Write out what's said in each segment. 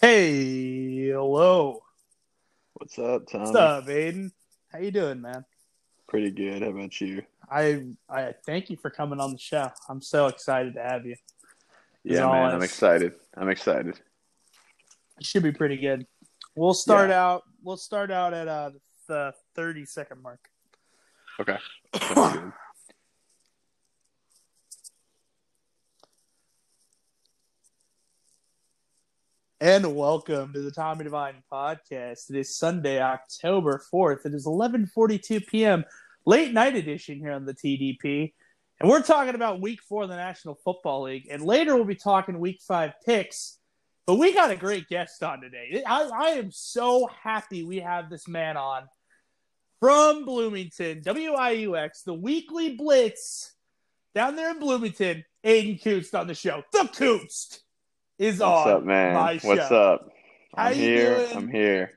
Hey, hello. What's up, Tom? What's up, Aidan? How you doing, man? Pretty good. How about you? I I thank you for coming on the show. I'm so excited to have you. Yeah, all man. I'm excited. I'm excited. It should be pretty good. We'll start Yeah. out. We'll start out at uh, the 30 second mark. Okay. And welcome to the Tommy Divine podcast. It is Sunday, October 4th. It is 11:42 p.m. late night edition here on the TDP. And we're talking about week 4 of the National Football League. And later we'll be talking week 5 picks. But we got a great guest on today. I, I am so happy we have this man on from Bloomington, WIUX, the weekly blitz down there in Bloomington. Aidan Kunst on the show. The Kunst is What's on up, man? What's up? I'm here. I'm here.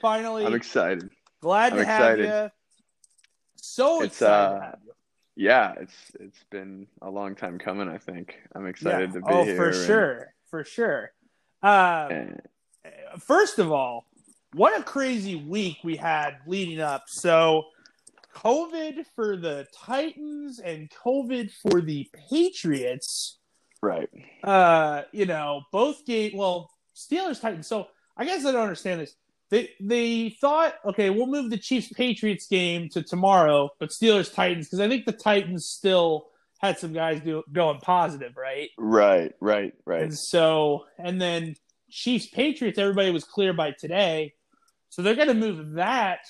Finally, I'm excited. glad I'm to have you. So It's, excited uh, to have you. Yeah, it's it's been a long time coming. I think I'm excited Yeah. to be oh, here. Oh, for and- sure, for sure. Uh, and- first of all, what a crazy week we had leading up. So, COVID for the Titans and COVID for the Patriots. Right. uh, you know, both game. Well, Steelers Titans. So I guess I don't understand this. They they thought, okay, we'll move the Chiefs Patriots game to tomorrow, but Steelers Titans because I think the Titans still had some guys do, going positive, right? Right. Right. Right. And so, and then Chiefs Patriots, everybody was clear by today, so they're going to move that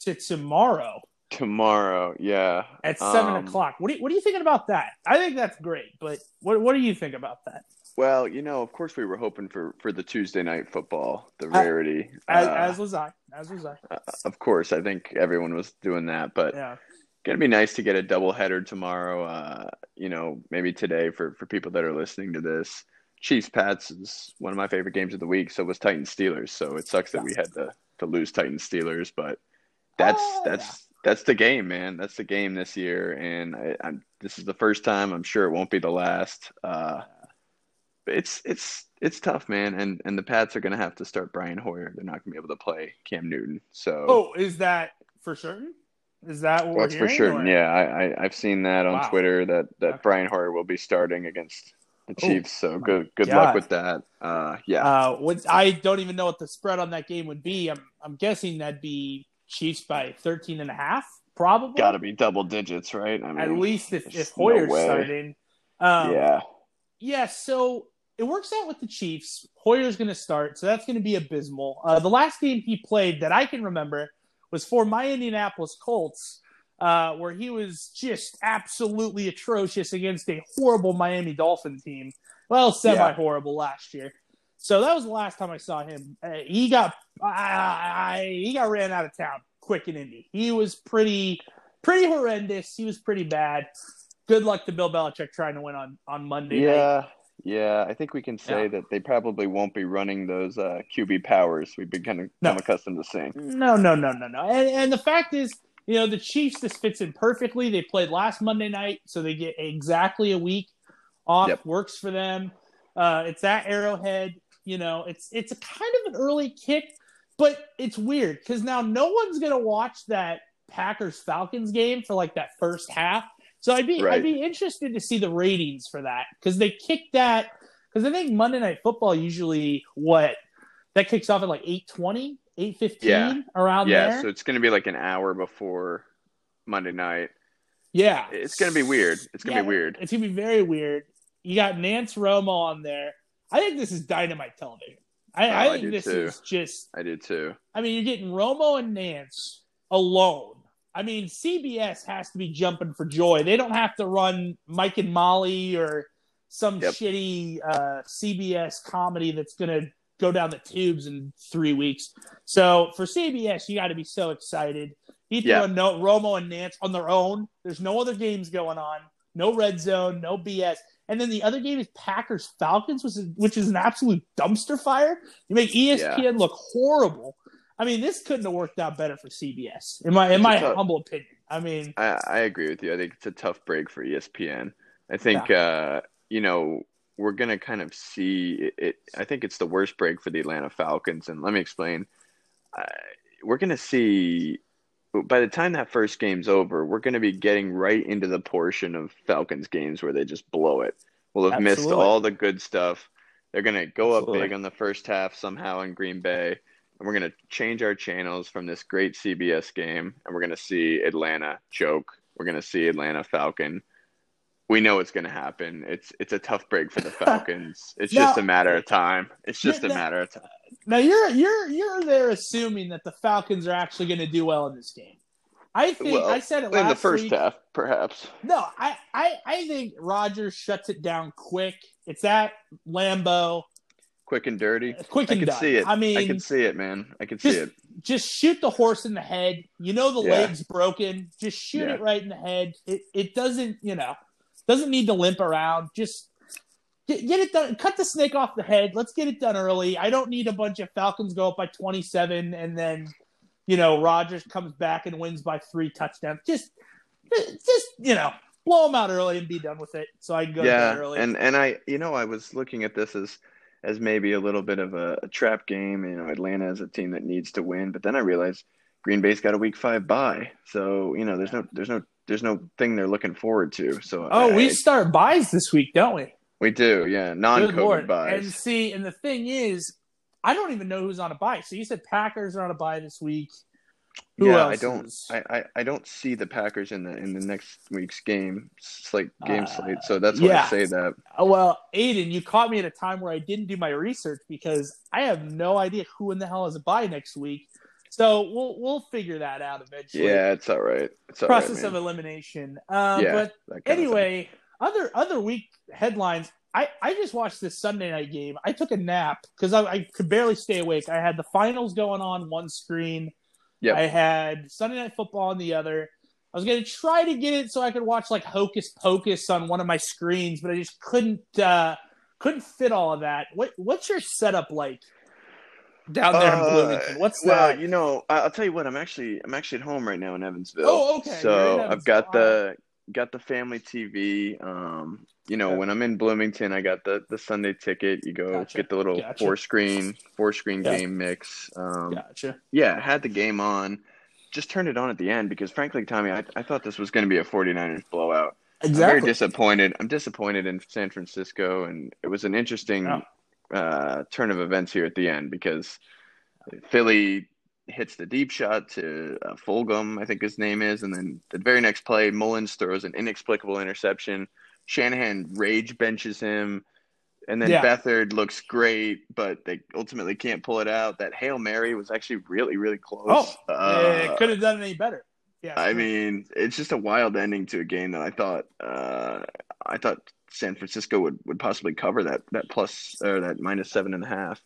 to tomorrow Tomorrow. Yeah. at seven Um, o'clock. What do you, what are you thinking about that? I think that's great, but what what do you think about that? Well, you know, of course, we were hoping for for the Tuesday night football, the I- rarity. As, Uh, as was I. As was I. of course, I think everyone was doing that, but Yeah. gonna be nice to get a double header tomorrow. Uh, you know, maybe today for for people that are listening to this. Chiefs Pats is one of my favorite games of the week. So was Titans Steelers. So it sucks that we had to to lose Titans Steelers, but that's Oh, that's that's the game, man. That's the game this year, and I, I'm this is the first time. I'm sure it won't be the last. Uh, it's it's it's tough, man. And and the Pats are gonna have to start Brian Hoyer. They're not gonna be able to play Cam Newton. So Oh, is that for certain? Is that what That's we're for certain. or- Yeah, I, I I've seen that on Wow. Twitter that that Okay. Brian Hoyer will be starting against the Oh, Chiefs. so good good God. luck with that. Uh, yeah, Uh, what, I don't even know what the spread on that game would be. I'm I'm guessing that'd be Chiefs by 13 and a half, probably. got to be double digits, right? I mean, At least if, if Hoyer's way. starting. Um, yeah, Yeah, so it works out with the Chiefs. Hoyer's going to start, so that's going to be abysmal. Uh, the last game he played that I can remember was for my Indianapolis Colts, uh, where he was just absolutely atrocious against a horrible Miami Dolphin team. Well, semi horrible last year. So that was the last time I saw him. Uh, he got I, he got ran out of town quick in Indy. He was pretty pretty horrendous. He was pretty bad. Good luck to Bill Belichick trying to win on on Monday night. yeah, yeah. I think we can say Yeah. that they probably won't be running those uh, QB powers we've been kind of No. become accustomed to seeing. No, no, no, no, no. And, and the fact is, you know, the Chiefs, this fits in perfectly. They played last Monday night, so they get exactly a week off. Yep. Works for them. Uh, it's at Arrowhead. You know, it's it's a kind of an early kick, but it's weird because now no one's gonna watch that Packers Falcons game for like that first half. So I'd be Right. I'd be interested to see the ratings for that because they kicked that because I think Monday Night Football usually what that kicks off at like 820, 815 Yeah. around Yeah, there. so it's going to be like an hour before Monday night. yeah. It's going to be weird. It's going to Yeah, be weird. It's gonna be very weird. You got Nance Romo on there. I think this is dynamite television. I, Oh, I I think do this too. is just I did too. I mean, you're getting Romo and Nance alone. I mean, CBS has to be jumping for joy. They don't have to run Mike and Molly or some Yep. shitty uh, CBS comedy that's going to go down the tubes in three weeks. So for CBS, you got to be so excited. You Yeah. throw no, Romo and Nance on their own. There's no other games going on. No red zone. No BS. And then the other game is Packers Falcons, which is, which is an absolute dumpster fire. You make ESPN look horrible. I mean, this couldn't have worked out better for CBS, in my in my tough- humble opinion. I mean, I, I agree with you. I think it's a tough break for ESPN. I think uh, you know we're gonna kind of see it, it. I think it's the worst break for the Atlanta Falcons, and let me explain. Uh, we're gonna see by the time that first game's over, we're gonna be getting right into the portion of Falcons games where they just blow it. We'll have Absolutely. missed all the good stuff. They're gonna go Absolutely. up big on the first half somehow in Green Bay, and we're gonna change our channels from this great CBS game, and we're gonna see Atlanta choke. We're gonna see Atlanta Falcon we know it's going to happen. It's it's a tough break for the Falcons. It's now, just a matter of time. It's just a matter of time. Now you're you're you're there assuming that the Falcons are actually going to do well in this game. I think well, I said it in the first week. half, perhaps. No, I, I I think Rodgers shuts it down quick. It's at Lambeau. Quick and dirty. Uh, quick and I can see it. I mean, I can see it, man. I can just, see it. Just shoot the horse in the head. You know the yeah. leg's broken. Just shoot yeah. it right in the head. It it doesn't. You know doesn't need to limp around. Just get, get it done. Cut the snake off the head. Let's get it done early. I don't need a bunch of Falcons go up by 27 and then, you know, Rodgers comes back and wins by three touchdowns. Just, just you know, blow them out early and be done with it. So I can go yeah, early. and and I, you know, I was looking at this as as maybe a little bit of a, a trap game. You know, Atlanta is a team that needs to win, but then I realized Green Bay's got a week five bye, so you know, there's no there's no there's no thing they're looking forward to. So oh, I, we start buys this week, don't we? We do, yeah, non-COVID buys. And see, and the thing is, I don't even know who's on a buy. So you said Packers are on a buy this week. Who yeah, I don't. I, I, I, don't see the Packers in the in the next week's game slate game uh, slate. So that's why yeah. I say that. Uh, well, Aidan, you caught me at a time where I didn't do my research because I have no idea who in the hell is a buy next week. So we'll we'll figure that out eventually. Yeah, it's all right. It's all process right, of elimination. Um, yeah, but anyway, other other week headlines. I, I just watched this Sunday night game. I took a nap because I, I could barely stay awake. I had the finals going on one screen. Yeah. I had Sunday night football on the other. I was gonna try to get it so I could watch like Hocus Pocus on one of my screens, but I just couldn't uh, couldn't fit all of that. What what's your setup like? Down there uh, in Bloomington? What's well, that? you know, I'll tell you what. I'm actually I'm actually at home right now in Evansville. Oh, okay. So I've got the got the family TV. Um, you know, when I'm in Bloomington, I got the the Sunday ticket. You go gotcha. get the little gotcha. four screen four screen yeah. game mix. Um, gotcha. Yeah, had the game on. Just turned it on at the end because, frankly, Tommy, I, I thought this was going to be a 49ers blowout. Exactly. I'm very disappointed. I'm disappointed in San Francisco, and it was an interesting oh uh, turn of events here at the end because Philly hits the deep shot to uh, Fulgham, I think his name is, and then the very next play, Mullens throws an inexplicable interception. Shanahan rage benches him, and then yeah. Beathard looks great, but they ultimately can't pull it out. That hail mary was actually really, really close. Oh, uh, it could have done any better. Yeah, I mean, it's just a wild ending to a game that I thought uh, I thought San Francisco would, would possibly cover that that plus or that minus seven and a half.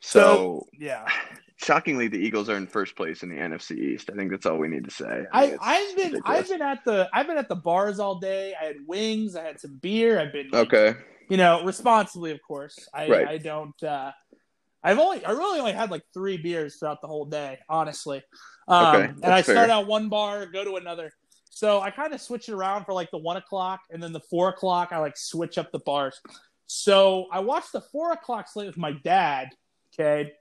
So, so yeah, shockingly, the Eagles are in first place in the NFC East. I think that's all we need to say. I, mean, I have been ridiculous. I've been at the I've been at the bars all day. I had wings. I had some beer. I've been okay. You know, responsibly, of course. I right. I don't. uh I've only I really only had like three beers throughout the whole day, honestly. Um, okay, and I fair. start out one bar, go to another. So I kind of switch it around for like the one o'clock, and then the four o'clock, I like switch up the bars. So I watched the four o'clock slate with my dad. Okay.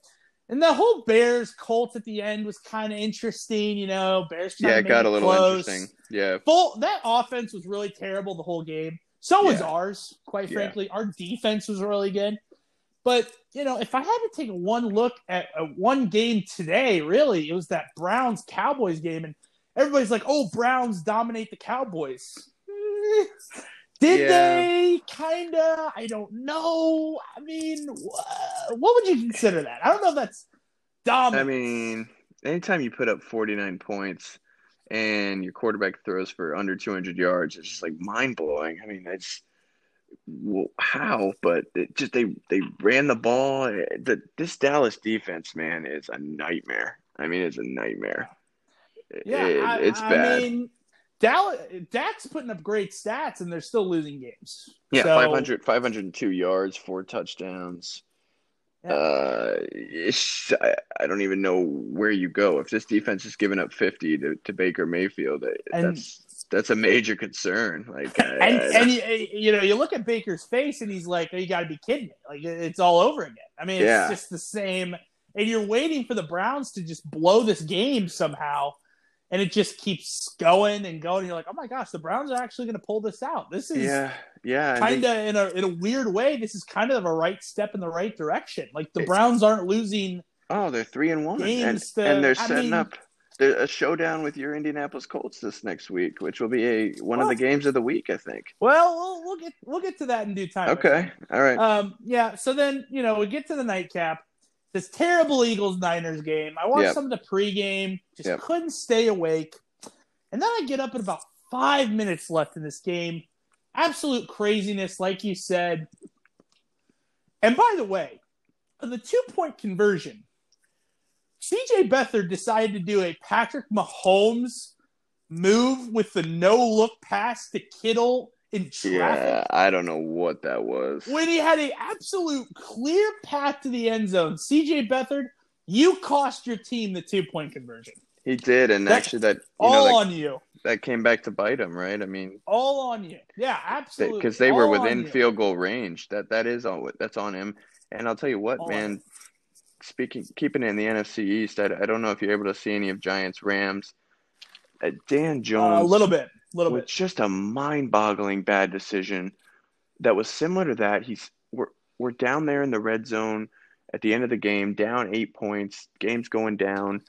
And the whole Bears Colts at the end was kind of interesting, you know. Bears yeah, it got a little close. interesting. Yeah, full that offense was really terrible the whole game. So was yeah. ours, quite frankly. Yeah. Our defense was really good. But you know, if I had to take one look at, at one game today, really, it was that Browns Cowboys game, and everybody's like, "Oh, Browns dominate the Cowboys." Did yeah. they? Kinda. I don't know. I mean, what would you consider that? I don't know if that's dominant. I mean, anytime you put up 49 points and your quarterback throws for under 200 yards, it's just like mind blowing. I mean, it's well, how? But it just they they ran the ball. The this Dallas defense, man, is a nightmare. I mean, it's a nightmare. Yeah, it, I, it's I bad. Mean, Dallas, Dak's putting up great stats, and they're still losing games. Yeah, so, 500, 502 yards, four touchdowns. Yeah. Uh, I, I, don't even know where you go if this defense is giving up fifty to, to Baker Mayfield. And that's that's a major concern. Like, and I, and you, you know, you look at Baker's face, and he's like, oh, "You got to be kidding me!" Like it's all over again. I mean, it's Yeah. just the same, and you're waiting for the Browns to just blow this game somehow, and it just keeps going and going. And you're like, "Oh my gosh, the Browns are actually going to pull this out." This is yeah, yeah. kind of in a in a weird way. This is kind of a right step in the right direction. Like the Browns aren't losing. oh, they're three and one, and, to- and they're I setting mean- up a showdown with your Indianapolis Colts this next week, which will be a one of the games of the week, I think. Well, we'll, we'll get we'll get to that in due time. Okay, all right. Um, yeah. So then, you know, we get to the nightcap. This terrible Eagles Niners game. I watched Yep. some of the pregame. Just Yep. couldn't stay awake. And then I get up at about five minutes left in this game. Absolute craziness, like you said. And by the way, on the two point conversion, CJ Beathard decided to do a Patrick Mahomes move with the no look pass to Kittle in traffic yeah, I don't know what that was. when he had an absolute clear path to the end zone. CJ Beathard, you cost your team the two point conversion. He did, and That- actually, that you All know that, on you. that came back to bite him, right? I mean, All on you. Yeah, absolutely. because they were All within field goal range. That that is all. That's on him. And I'll tell you what, All man. Speaking, keeping it in the NFC East, I, I don't know if you're able to see any of Giants Rams. Uh, Dan Uh, Jones, a little bit. A little bit. just a mind-boggling bad decision that was similar to that. He's we're we're down there in the red zone at the end of the game, down eight points. Game's going down.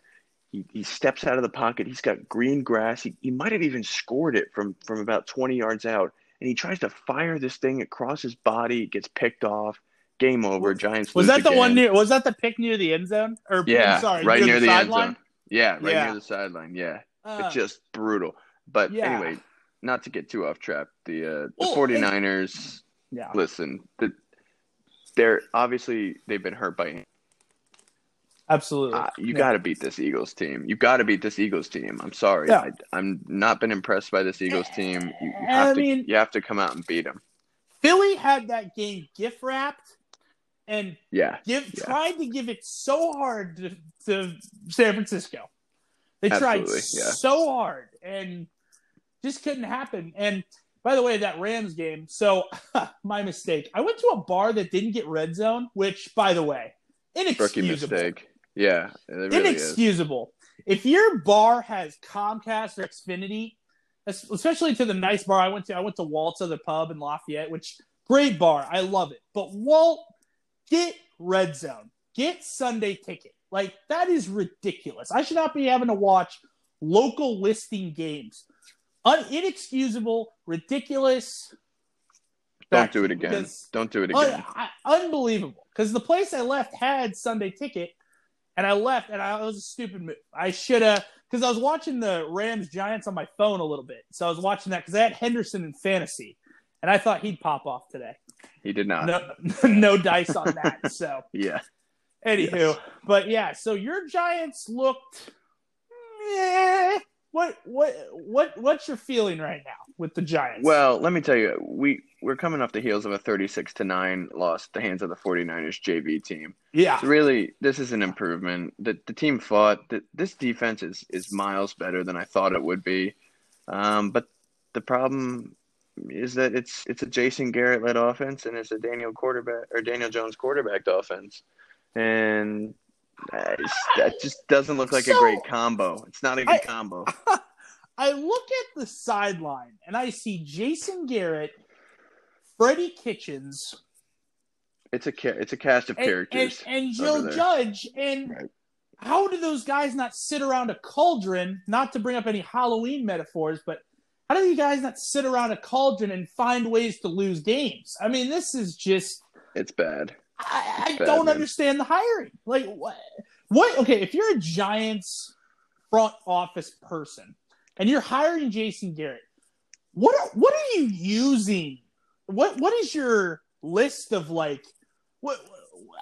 He, he steps out of the pocket. He's got green grass. He, he might have even scored it from from about 20 yards out. And he tries to fire this thing across his body. It gets picked off. Game over. Giants Was that the again. one near was that the pick near the end zone? Or Yeah, I'm sorry, right near the, end sideline? zone. Yeah, right Yeah. near the sideline. Yeah, Uh, it's just brutal. But yeah. anyway, not to get too off track, the uh, the Well, 49ers, yeah. listen, the, they're obviously they've been hurt by Absolutely. uh, you Yeah. got to beat this Eagles team. You got to beat this Eagles team. I'm sorry. Yeah. I, I'm not been impressed by this Eagles team. You, you I have to mean- you have to come out and beat them. Philly had that game gift wrapped and Yeah. give Yeah. tried to give it so hard to, to San Francisco. They tried yeah. so hard and just couldn't happen. And by the way, that Rams game, so my mistake. I went to a bar that didn't get red zone, which by the way, Rookie inexcusable. mistake. Yeah, it really is. inexcusable. If your bar has Comcast or Xfinity, especially to the nice bar I went to, I went to Walt's other pub in Lafayette, which great bar, I love it. But Walt, get Red Zone, get Sunday Ticket. Like that is ridiculous. I should not be having to watch local listing games. Un- inexcusable, ridiculous. Don't do it again. Don't do it Un- again. I- unbelievable. Because the place I left had Sunday ticket, and I left, and I, it was a stupid move. I should have, because I was watching the Rams Giants on my phone a little bit. So I was watching that because I had Henderson in fantasy, and I thought he'd pop off today. he did not. No, no dice on that. So, Yeah. anywho, Yes. but yeah, so your Giants looked. Eh, what what what what's your feeling right now with the Giants? Well, let me tell you, we we're coming off the heels of a 36 to 9 loss at the hands of the 49ers JV team. yeah, So really, this is an improvement. The the team fought. The, this defense is is miles better than I thought it would be. Um, but the problem is that it's it's a Jason Garrett led offense and it's a Daniel quarterback or Daniel Jones quarterbacked offense, and that just doesn't look like a great combo. It's not a good I- combo. I look at the sideline and I see Jason Garrett, Freddie Kitchens, It's a it's a cast of and, and, characters. and over Joe. Judge. And Right. how do those guys not sit around a cauldron? Not to bring up any Halloween metaphors, but how do you guys not sit around a cauldron and find ways to lose games? I mean, this is just. It's bad. I, I bad, don't man. understand the hiring. Like what? What? Okay, if you're a Giants front office person and you're hiring Jason Garrett, what are, what are you using? What what is your list of like? What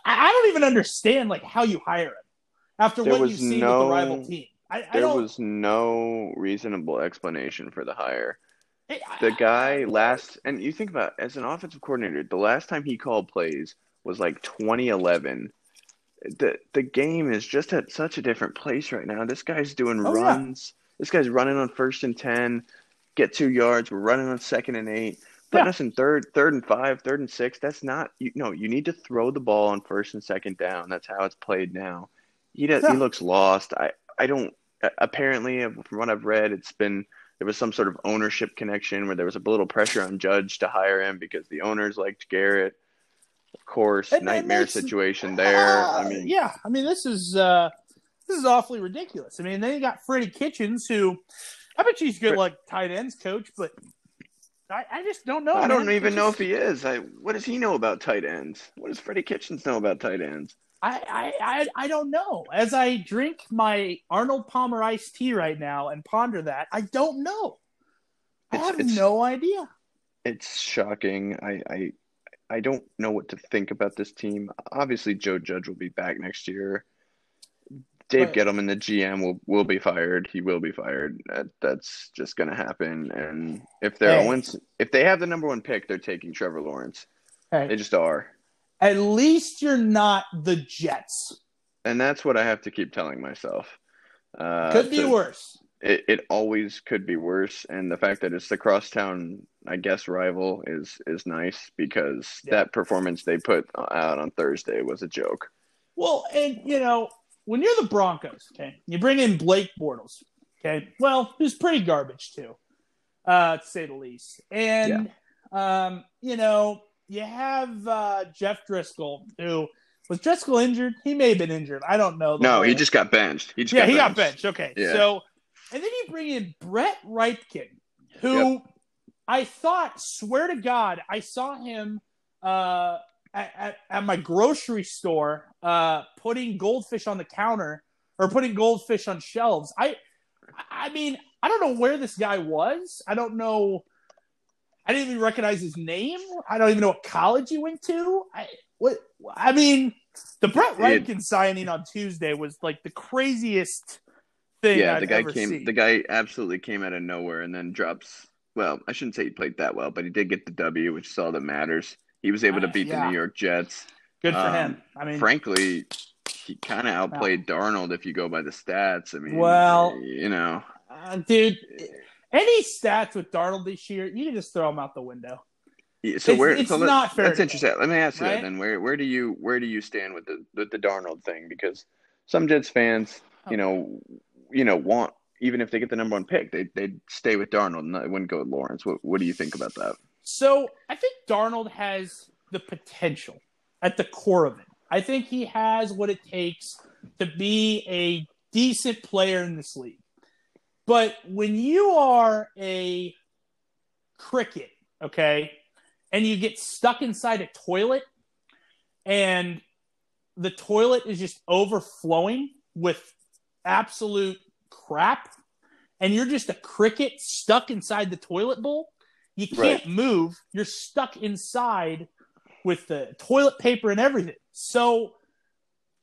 I I don't even understand like how you hire him after There what you've seen with the rival team. I, I There don't. was no reasonable explanation for the hire. I- The guy last, and you think about it, as an offensive coordinator, the last time he called plays was like 2011. The the game is just at such a different place right now. This guy's doing Oh, yeah. runs. This guy's running on first and ten. get two yards. We're running on second and eight, putting Yeah. us in third, third and five, third and six. That's not you. No, you need to throw the ball on first and second down. That's how it's played now. He does. Yeah. He looks lost. I I don't. Apparently, from what I've read, it's been there was some sort of ownership connection where there was a little pressure on Judge to hire him because the owners liked Garrett. Of course, And- nightmare situation there. I Uh, mean, yeah, I mean, this is uh, this is awfully ridiculous. I mean, then you got Freddie Kitchens, who I bet he's good like tight ends coach, but I, I just don't know. I don't even know if he is. I what does he know about tight ends? What does Freddie Kitchens know about tight ends? I, I, I, I don't know. As I drink my Arnold Palmer iced tea right now and ponder that, I don't know. I It's- have it's- no idea. It's shocking. I, I I don't know what to think about this team. Obviously, Joe Judge will be back next year. Dave Right. Gettleman, the GM, will will be fired. He will be fired. That, that's just going to happen. And if they're Hey. once if they have the number one pick, they're taking Trevor Lawrence. Hey, They just are. at least you're not the Jets. And that's what I have to keep telling myself. Uh, Could be worse. It, it always could be worse, and the fact that it's the crosstown, I guess, rival is is nice because Yeah. that performance they put out on Thursday was a joke. Well, and you know, when you're the Broncos, okay, you bring in Blake Bortles, okay. Well, who's pretty garbage too, uh, to say the least. And um, you know, you have uh, Jeff Driskel, who was Driskel injured. He may have been injured. I don't know. No, whole- he just got benched. He just yeah, got he got benched. benched. Okay, Yeah. so and then you bring in Brett Rypien, who I thought, swear to God, I saw him uh, at, at, at my grocery store uh, putting goldfish on the counter or putting goldfish on shelves. I, I mean, I don't know where this guy was. I don't know. I didn't even recognize his name. I don't even know what college he went to. I what? I mean, the Brett It- signing on Tuesday was like the craziest thing Yeah, I've the guy came. The guy absolutely came out of nowhere and then drops. Well, I shouldn't say he played that well, but he did get the W, which is all that matters. He was able to Uh, beat yeah. the New York Jets. Good for um, him. I mean, Frankly, he kind of outplayed Darnold if you go by the stats. I mean, Well- you know, uh, dude, any stats with Darnold this year, you can just throw them out the window. Yeah, so It's- where it's so not fair That's interesting. Let me ask you right? that then. Where where do you where do you stand with the with the Darnold thing? Because some Jets fans, you know, you know, want even if they get the number one pick, they they'd stay with Darnold and they wouldn't go with Lawrence. What what do you think about that? So I think Darnold has the potential at the core of it. I think he has what it takes to be a decent player in this league. But when you are a cricket, okay, and you get stuck inside a toilet and the toilet is just overflowing with absolute crap and you're just a cricket stuck inside the toilet bowl, you can't Right. move. You're stuck inside with the toilet paper and everything. So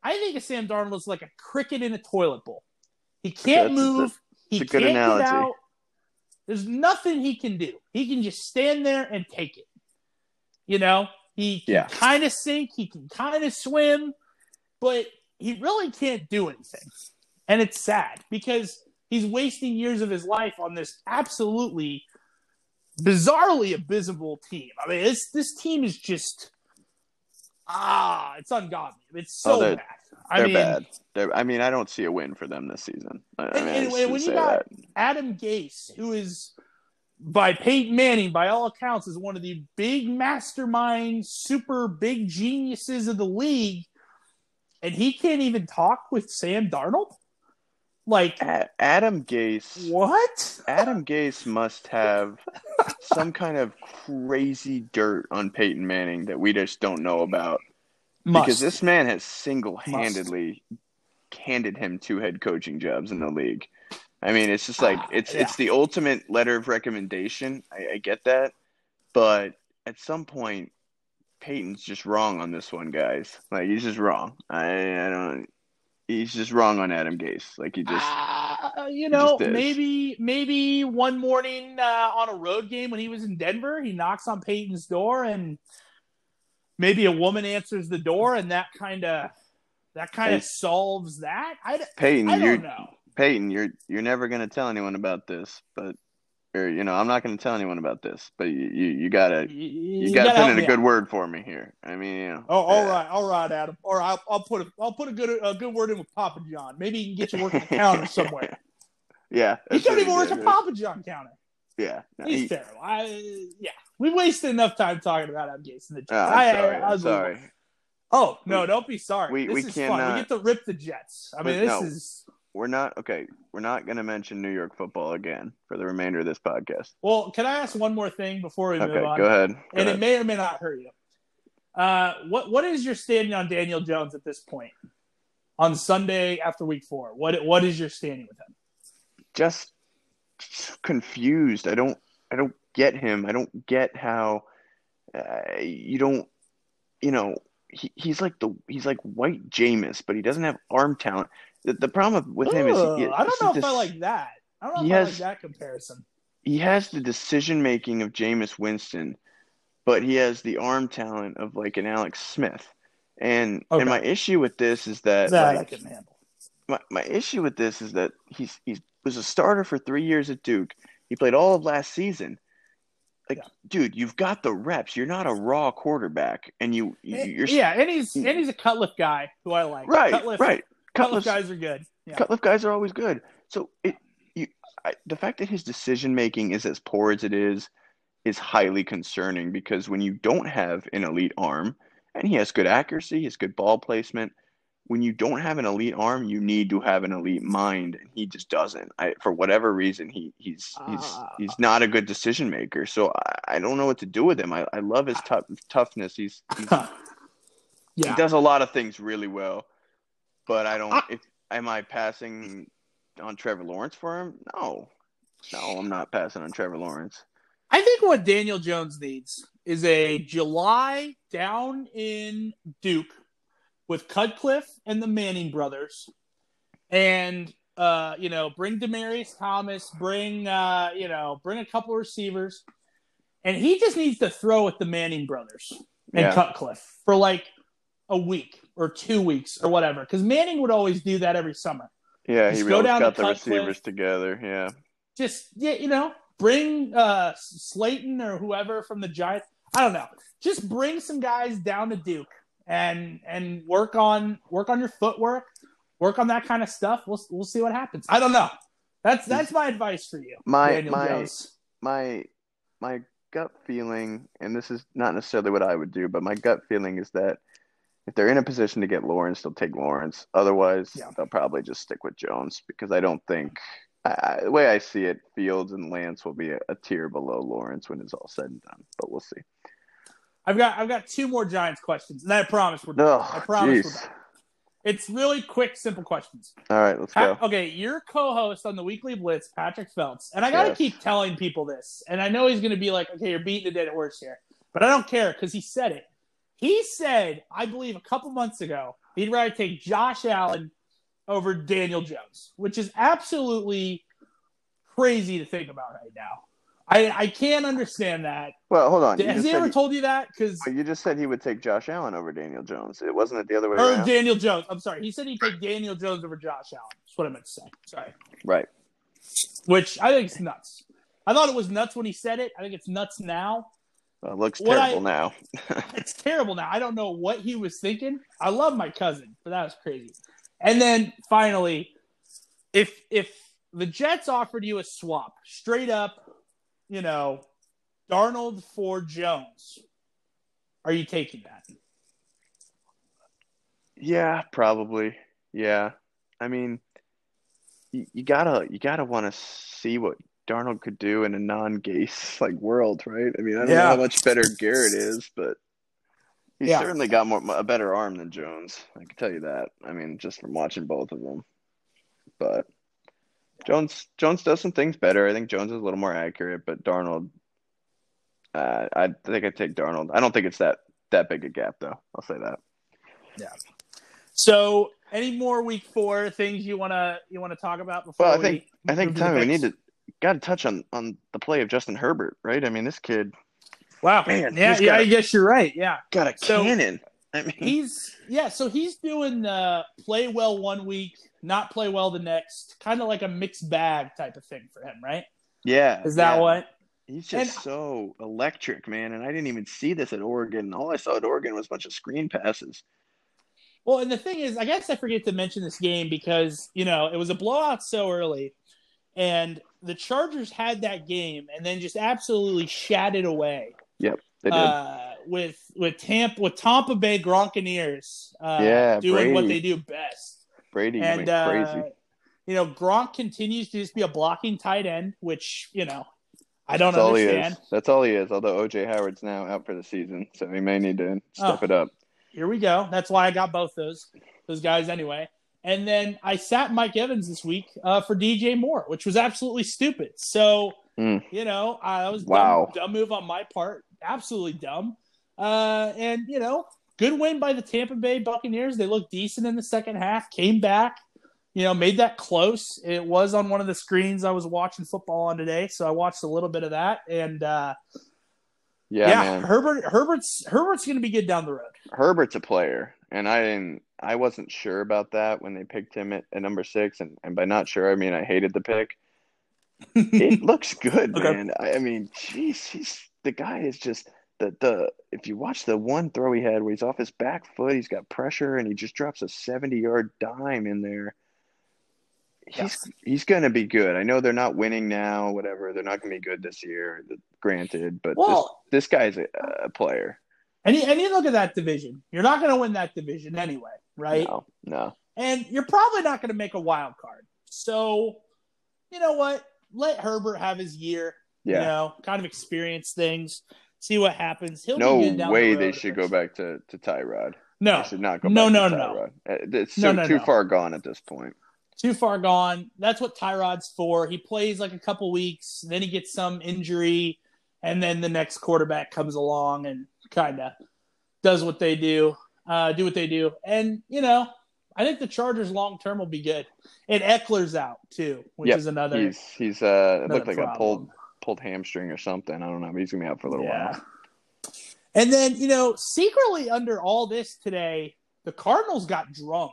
I think of Sam Darnold as like a cricket in a toilet bowl. He can't That's- move. He that's a good can't analogy. get out. There's nothing he can do. He can just stand there and take it. You know, he can Yeah. kind of sink, he can kind of swim, but he really can't do anything. And it's sad because he's wasting years of his life on this absolutely bizarrely abysmal team. I mean, this this team is just ah, it's ungodly. It's so Oh, they're- bad. I They're mean, bad. They're, I mean, I don't see a win for them this season. I, I And- mean, and I when- you got- that. Adam Gase, who is by Peyton Manning, by all accounts, is one of the big masterminds, super big geniuses of the league, and he can't even talk with Sam Darnold. Like Adam Gase. what? Adam Gase must have some kind of crazy dirt on Peyton Manning that we just don't know about. Must. Because this man has single handedly handed him two head coaching jobs in the league. I mean, it's just like Ah, it's yeah. it's the ultimate letter of recommendation. I, I get that, but at some point, Peyton's just wrong on this one, guys. Like he's just wrong. I I don't. He's just wrong on Adam Gase. Like he just Uh, you know, just maybe maybe one morning uh, on a road game when he was in Denver, he knocks on Peyton's door, and maybe a woman answers the door, and that kind of that kind of solves that. I, Peyton. I you're don't know. Peyton. You're you're never gonna tell anyone about this, but or you know, I'm not going to tell anyone about this, but you you, you gotta You, you, gotta, gotta put in a good out. word for me here. I mean, you know. Oh, all yeah. right, all right, Adam. Or I'll, I'll put a, I'll put a good a good word in with Papa John. Maybe he can get you working the counter somewhere. Yeah, He couldn't even work a? Papa John counter. Yeah, no, He's he- terrible. I yeah, we wasted enough time talking about Adam Gase and the Jets. Oh, I'm I, sorry. I, I'll sorry. Oh no, We- don't be sorry. we- this we is fun. We get to rip the Jets. I mean, this no. is We're not okay. We're not going to mention New York football again for the remainder of this podcast. well. Can I ask one more thing before we Okay, move on? go ahead. Go and ahead. it may or may not hurt you. Uh, what what is your standing on Daniel Jones at this point on Sunday after Week Four? What what is your standing with him? just confused. I don't I don't get him. I don't get how uh, you don't you know he, he's like the he's like white Jameis, but he doesn't have arm talent. The, the problem with him is he, I don't know if this- I like that. I don't know he if I has- like that comparison. he has the decision making of Jameis Winston, but he has the arm talent of like an Alex Smith. And Okay. and my issue with this is that That I can handle. my, my issue with this is that he's he's was a starter for three years at Duke. He played all of last season. Like, Yeah. dude, you've got the reps. You're not a raw quarterback, and you, you eh, you're yeah, and he's and he's a Cutcliffe guy who I like. right, Cutcliffe, right. Cutcliffe guys are good. Yeah. Cutcliffe guys are always good. So it you I, the fact that his decision making is as poor as it is is highly concerning because when you don't have an elite arm and he has good accuracy, he has good ball placement. When you don't have an elite arm, you need to have an elite mind, and he just doesn't. I, for whatever reason, he he's he's Ah. he's not a good decision maker. So I, I don't know what to do with him. I, I love his tough toughness. He's, he's yeah. he does a lot of things really well, but I don't. I- if am I passing on Trevor Lawrence for him? No, no, I'm not passing on Trevor Lawrence. I think what Daniel Jones needs is a July down in Duke with Cutcliffe and the Manning brothers, and uh, you know, bring Demaryius Thomas, bring uh, you know, bring a couple receivers, and he just needs to throw with the Manning brothers and Yeah. Cutcliffe for like a week or two weeks or whatever, because Manning would always do that every summer. Yeah, Just he go down got to the receivers together. Yeah, just yeah, you know, bring uh Slayton or whoever from the Giants. I don't know. Just bring some guys down to Duke and and work on work on your footwork, work on that kind of stuff. We'll we'll see what happens. I don't know. That's that's my advice for you, My- Daniel my- Jones. my my gut feeling, and this is not necessarily what I would do, but my gut feeling is that if they're in a position to get Lawrence, they'll take Lawrence. Otherwise, Yeah. they'll probably just stick with Jones because I don't think. I, the way I see it, Fields and Lance will be a, a tier below Lawrence when it's all said and done. But we'll see. I've got I've got two more Giants questions, and I promise we're done. Oh, I promise we're done. It's really quick, simple questions. All right, let's Pa- go. okay, your co-host on the Weekly Blitz, Patrick Phelps, and I got to Yes. keep telling people this, and I know he's going to be like, "Okay, you're beating a dead horse here," but I don't care because he said it. He said, I believe, a couple months ago, he'd rather take Josh Allen over Daniel Jones, which is absolutely crazy to think about right now. I I can't understand that. Well, hold on. You Has he ever he, told you that? Because well, oh, you just said he would take Josh Allen over Daniel Jones. It wasn't it the other way or around. Daniel Jones. I'm sorry. He said he'd take Daniel Jones over Josh Allen. That's what I meant to say. Sorry. right. which I think is nuts. I thought it was nuts when he said it. I think it's nuts now. Well, it looks What I- terrible now. It's terrible now. I don't know what he was thinking. I love my cousin, but that was crazy. And then finally, if if the Jets offered you a swap, straight up, you know, Darnold for Jones, are you taking that? Yeah, probably. Yeah. I mean, you, you gotta you gotta want to see what Darnold could do in a non-Gase like world, right? I mean, I don't know how much better Garrett is, but he's Yeah. certainly got more a better arm than Jones. I can tell you that. I mean, just from watching both of them. But Jones Jones does some things better. I think Jones is a little more accurate, but Darnold, uh, I think I take Darnold. I don't think it's that that big a gap, though. I'll say that. Yeah. So, any more Week Four things you wanna you wanna talk about before? Well, I we think I think Tommy, we need to got to touch on on the play of Justin Herbert, right? I mean, this kid Wow, Man, yeah, yeah. got I a- guess you're right. Yeah. got a So- cannon. I mean, He's yeah, so he's doing uh play well one week, not play well the next, kind of like a mixed bag type of thing for him, right? Yeah. Is that yeah. what? He's just And- so electric, man. And I didn't even see this at Oregon. All I saw at Oregon was a bunch of screen passes. Well, and the thing is, I guess I forget to mention this game because you know it was a blowout so early, and the Chargers had that game and then just absolutely shat it away. They did. uh, with with Tampa with Tampa Bay Gronkaneers, uh, Yeah, doing what they do best. Brady and uh, crazy. you know, Gronk continues to just be a blocking tight end, which you know I don't That's all understand. is. That's all he is. Although OJ Howard's now out for the season, so he may need to step Oh. it up. Here we go. That's why I got both those those guys anyway. And then I sat Mike Evans this week uh, for DJ Moore, which was absolutely stupid. So Mm. you know, I that was Wow. dumb, dumb move on my part, absolutely dumb. Uh, and you know, good win by the Tampa Bay Buccaneers. They looked decent in the second half, came back, you know, made that close. It was on one of the screens I was watching football on today, so I watched a little bit of that. And uh, Yeah, yeah. Herbert, Herbert's Herbert's going to be good down the road. Herbert's a player, and I didn't. I wasn't sure about that when they picked him at, at number six, and, and by not sure, I mean I hated the pick. It looks good, Okay. man. I, I mean, jeez, he's the guy is just the the. If you watch the one throw he had where he's off his back foot, he's got pressure, and he just drops a seventy yard dime in there. He's Yes. he's gonna be good. I know they're not winning now, whatever. They're not gonna be good this year, granted, but Well- this this guy's a, a player. And you, and you look at that division. You're not going to win that division anyway, right? No, no. And you're probably not going to make a wild card. So, you know what? Let Herbert have his year. Yeah. You know, kind of experience things, see what happens. He'll No be down the way road they should go back to, to Tyrod. No, They should not go No, back no, to no. Tyrod. Uh, It's No, too, no, too no. far gone at this point. too far gone. That's what Tyrod's for. He plays like a couple weeks, then he gets some injury, and then the next quarterback comes along and kind of does what they do, uh, do what they do. And you know, I think the Chargers long term will be good. And Ekeler's out too, which Yep, is another. He's he's uh it looked like a pulled pulled hamstring or something. I don't know, but he's gonna be out for a little Yeah. while. And then you know, secretly under all this today, the Cardinals got drummed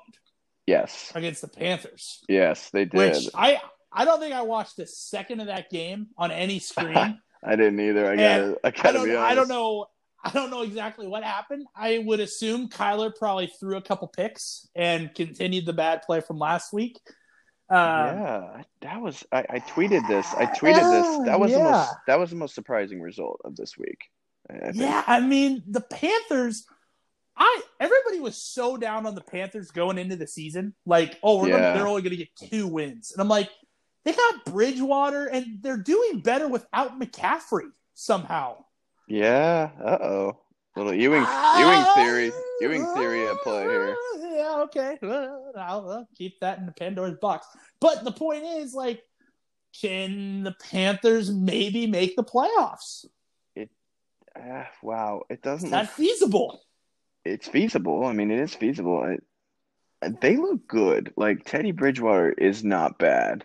Yes, against the Panthers. yes, they did. which I I don't think I watched a second of that game on any screen. I didn't either. I gotta I I gotta don't be honest. I don't know I don't know exactly what happened. I would assume Kyler probably threw a couple picks and continued the bad play from last week. Um, yeah, that was I, I tweeted this. I tweeted this. That was the most that was the most surprising result of this week. I. Yeah, I mean the Panthers. I everybody was so down on the Panthers going into the season, like, oh, we're Yeah. gonna, they're only going to get two wins, and I'm like, they got Bridgewater, and they're doing better without McCaffrey somehow. Yeah. Uh oh. Little Ewing Ewing theory. Ewing theory at play here. Yeah, okay. I'll, keep that in the Pandora's box. But the point is, like, can the Panthers maybe make the playoffs? It Ah, wow. It doesn't look feasible? it's feasible. I mean, it is feasible. It, they look good. Like Teddy Bridgewater is not bad.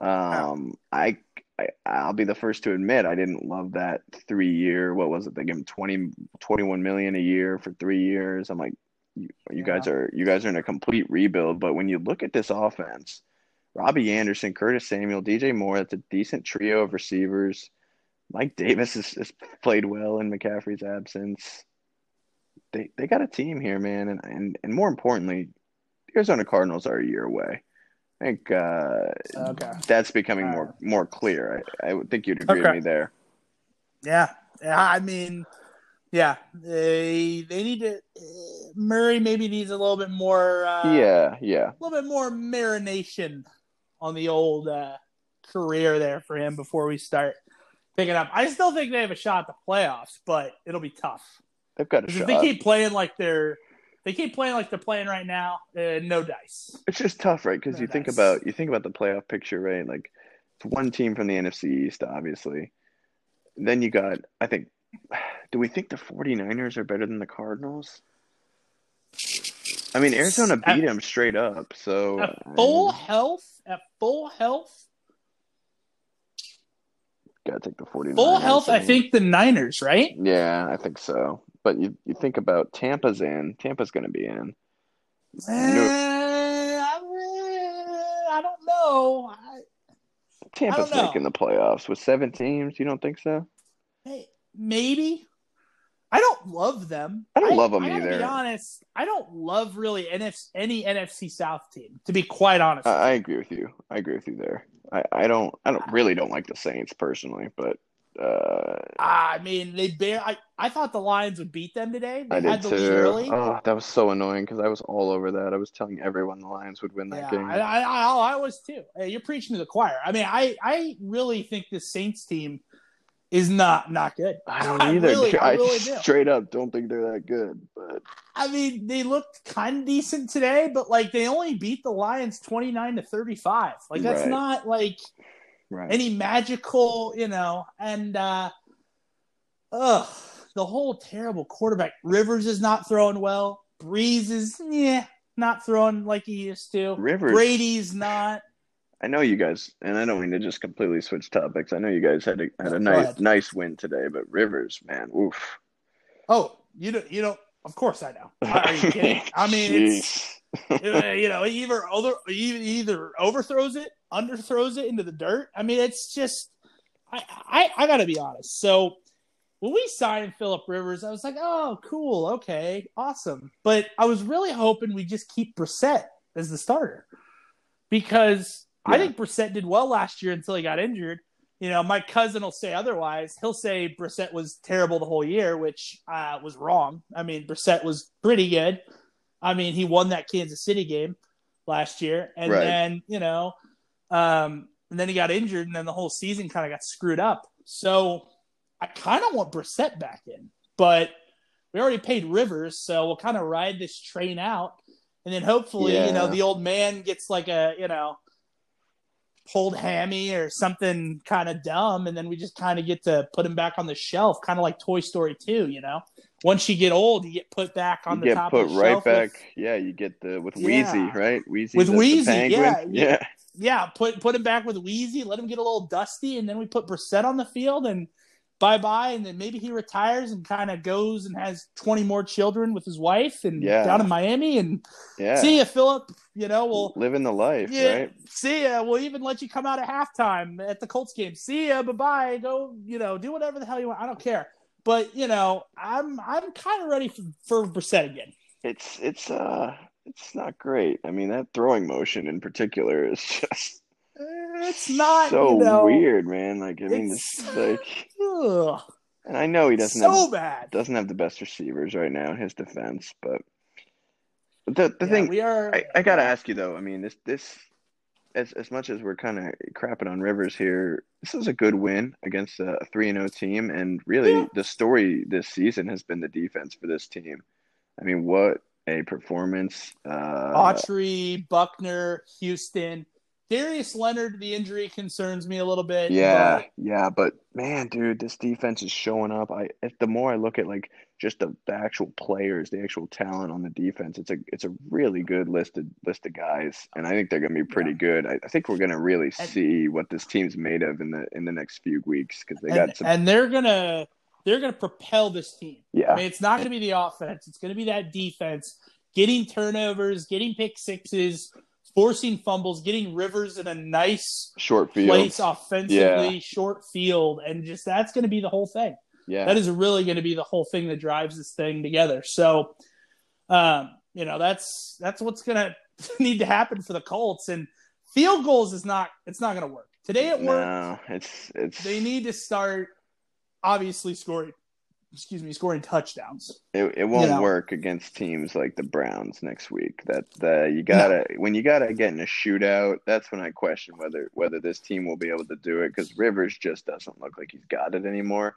Um, I, I I'll be the first to admit I didn't love that three year. What was it? They gave him 20, 21 million a year for three years. I'm like, you, you guys are you guys are in a complete rebuild. But when you look at this offense, Robbie Anderson, Curtis Samuel, DJ Moore, that's a decent trio of receivers. Mike Davis has, has played well in McCaffrey's absence they they got a team here, man, and and, and more importantly, the Arizona Cardinals are a year away. I think uh, Okay. that's becoming more more clear. I, I would think you'd agree with me there. Yeah. Yeah, I mean, yeah, they they need to. Uh, Murray maybe needs a little bit more. Uh, yeah, yeah, a little bit more marination on the old uh, career there for him before we start picking up. I still think they have a shot at the playoffs, but it'll be tough they've got a 'Cause if they keep playing like they're they keep playing like they're playing right now. Uh, no dice. It's just tough, right? Because No you think about you think about the playoff picture, right? Like it's one team from the NFC East, obviously. Then you got, I think, do we think the 49ers are better than the Cardinals? I mean, Arizona At- beat them straight up, so At full mean, health, at full health, gotta take the 49ers. full health. I think the Niners, right? Yeah, I think so. But you you think about Tampa's in. Tampa's going to be in. Eh, I, I don't know. I, Tampa's know. making the playoffs with seven teams. You don't think so? Hey, maybe. I don't love them. I don't love them I either. Be honest, I don't love really NF, any NFC South team. To be quite honest, I, I agree with you. I agree with you there. I, I don't I don't really don't like the Saints personally, but uh, I mean they bear. I, I thought the Lions would beat them today. They I had did too. early. Oh, that was so annoying because I was all over that. I was telling everyone the Lions would win that yeah, game. I, I, I, I was too. Hey, you're preaching to the choir. I mean, I, I really think this Saints team is not not good. I don't I either. really- I I really do. straight up don't think they're that good. But I mean, they looked kind of decent today, but like they only beat the Lions 29 to 35. Like that's Right. not like right, any magical, you know, and uh ugh, the whole terrible quarterback. Rivers is not throwing well. Brees is yeah, not throwing like he used to. Rivers. Brady's not. I know you guys, and I don't mean to just completely switch topics. I know you guys had a, had a nice ahead. nice win today, but Rivers, man, oof. Oh, you don't you don't of course I know. Are you kidding? I mean it's you know, he either he either overthrows it, underthrows it into the dirt. I mean, it's just I I, I got to be honest. So when we signed Philip Rivers, I was like, oh, cool, okay, awesome. But I was really hoping we just keep Brissett as the starter because I think Brissett did well last year until he got injured. You know, my cousin will say otherwise. He'll say Brissett was terrible the whole year, which uh, was wrong. I mean, Brissett was pretty good. I mean, he won that Kansas City game last year, and Right. then you know, um, and then he got injured, and then the whole season kind of got screwed up. So I kind of want Brissett back in, but we already paid Rivers, so we'll kind of ride this train out, and then hopefully, you know, the old man gets like a you know pulled hammy or something kind of dumb, and then we just kind of get to put him back on the shelf, kind of like Toy Story 2, you know. Once you get old, you get put back on you the get top put of the right shelf back. with- yeah, you get the with Yeah. Wheezy, right? Wheezy With Wheezy, yeah, yeah. Yeah, put put him back with Wheezy, let him get a little dusty, and then we put Brissett on the field and bye bye, and then maybe he retires and kind of goes and has twenty more children with his wife and Yeah. down in Miami and yeah. see ya, Philip. You know, we'll living the life, yeah, right? see ya. We'll even let you come out at halftime at the Colts game. See ya, bye bye. Go, you know, do whatever the hell you want. I don't care. But you know, I'm I'm kind of ready for, for Brissett again. It's it's uh it's not great. I mean, that throwing motion in particular is just It's not so you know, weird, man. Like I mean, it's- it's like, Ugh, and I know he doesn't so have bad. doesn't have the best receivers right now in his defense, but the the Yeah, thing we are. I, I gotta ask you though. I mean, this this as as much as we're kind of crapping on Rivers here, this is a good win against a three and zero team, and really Yeah. the story this season has been the defense for this team. I mean, what a performance! Uh, Autry, Buckner, Houston, Darius Leonard. The injury concerns me a little bit. yeah, yeah, but man, dude, this defense is showing up. I if the more I look at like just the, the actual players, the actual talent on the defense, it's a it's a really good listed list of guys, and I think they're gonna be pretty Yeah. good. I, I think we're gonna really And- see what this team's made of in the in the next few weeks because they but, and, got some. and they're gonna they're gonna propel this team. yeah, I mean, it's not gonna be the offense. It's gonna be that defense getting turnovers, getting pick sixes, forcing fumbles, getting Rivers in a nice short field. place offensively, short field, and just that's gonna be the whole thing. Yeah, that is really going to be the whole thing that drives this thing together. So, um, you know, that's that's what's going to need to happen for the Colts. And field goals is not it's not going to work today. It worked. no, it's it's They need to start obviously scoring. Excuse me, scoring touchdowns. It it won't know. work against teams like the Browns next week. That the you gotta when you gotta get in a shootout. That's when I question whether whether this team will be able to do it because Rivers just doesn't look like he's got it anymore.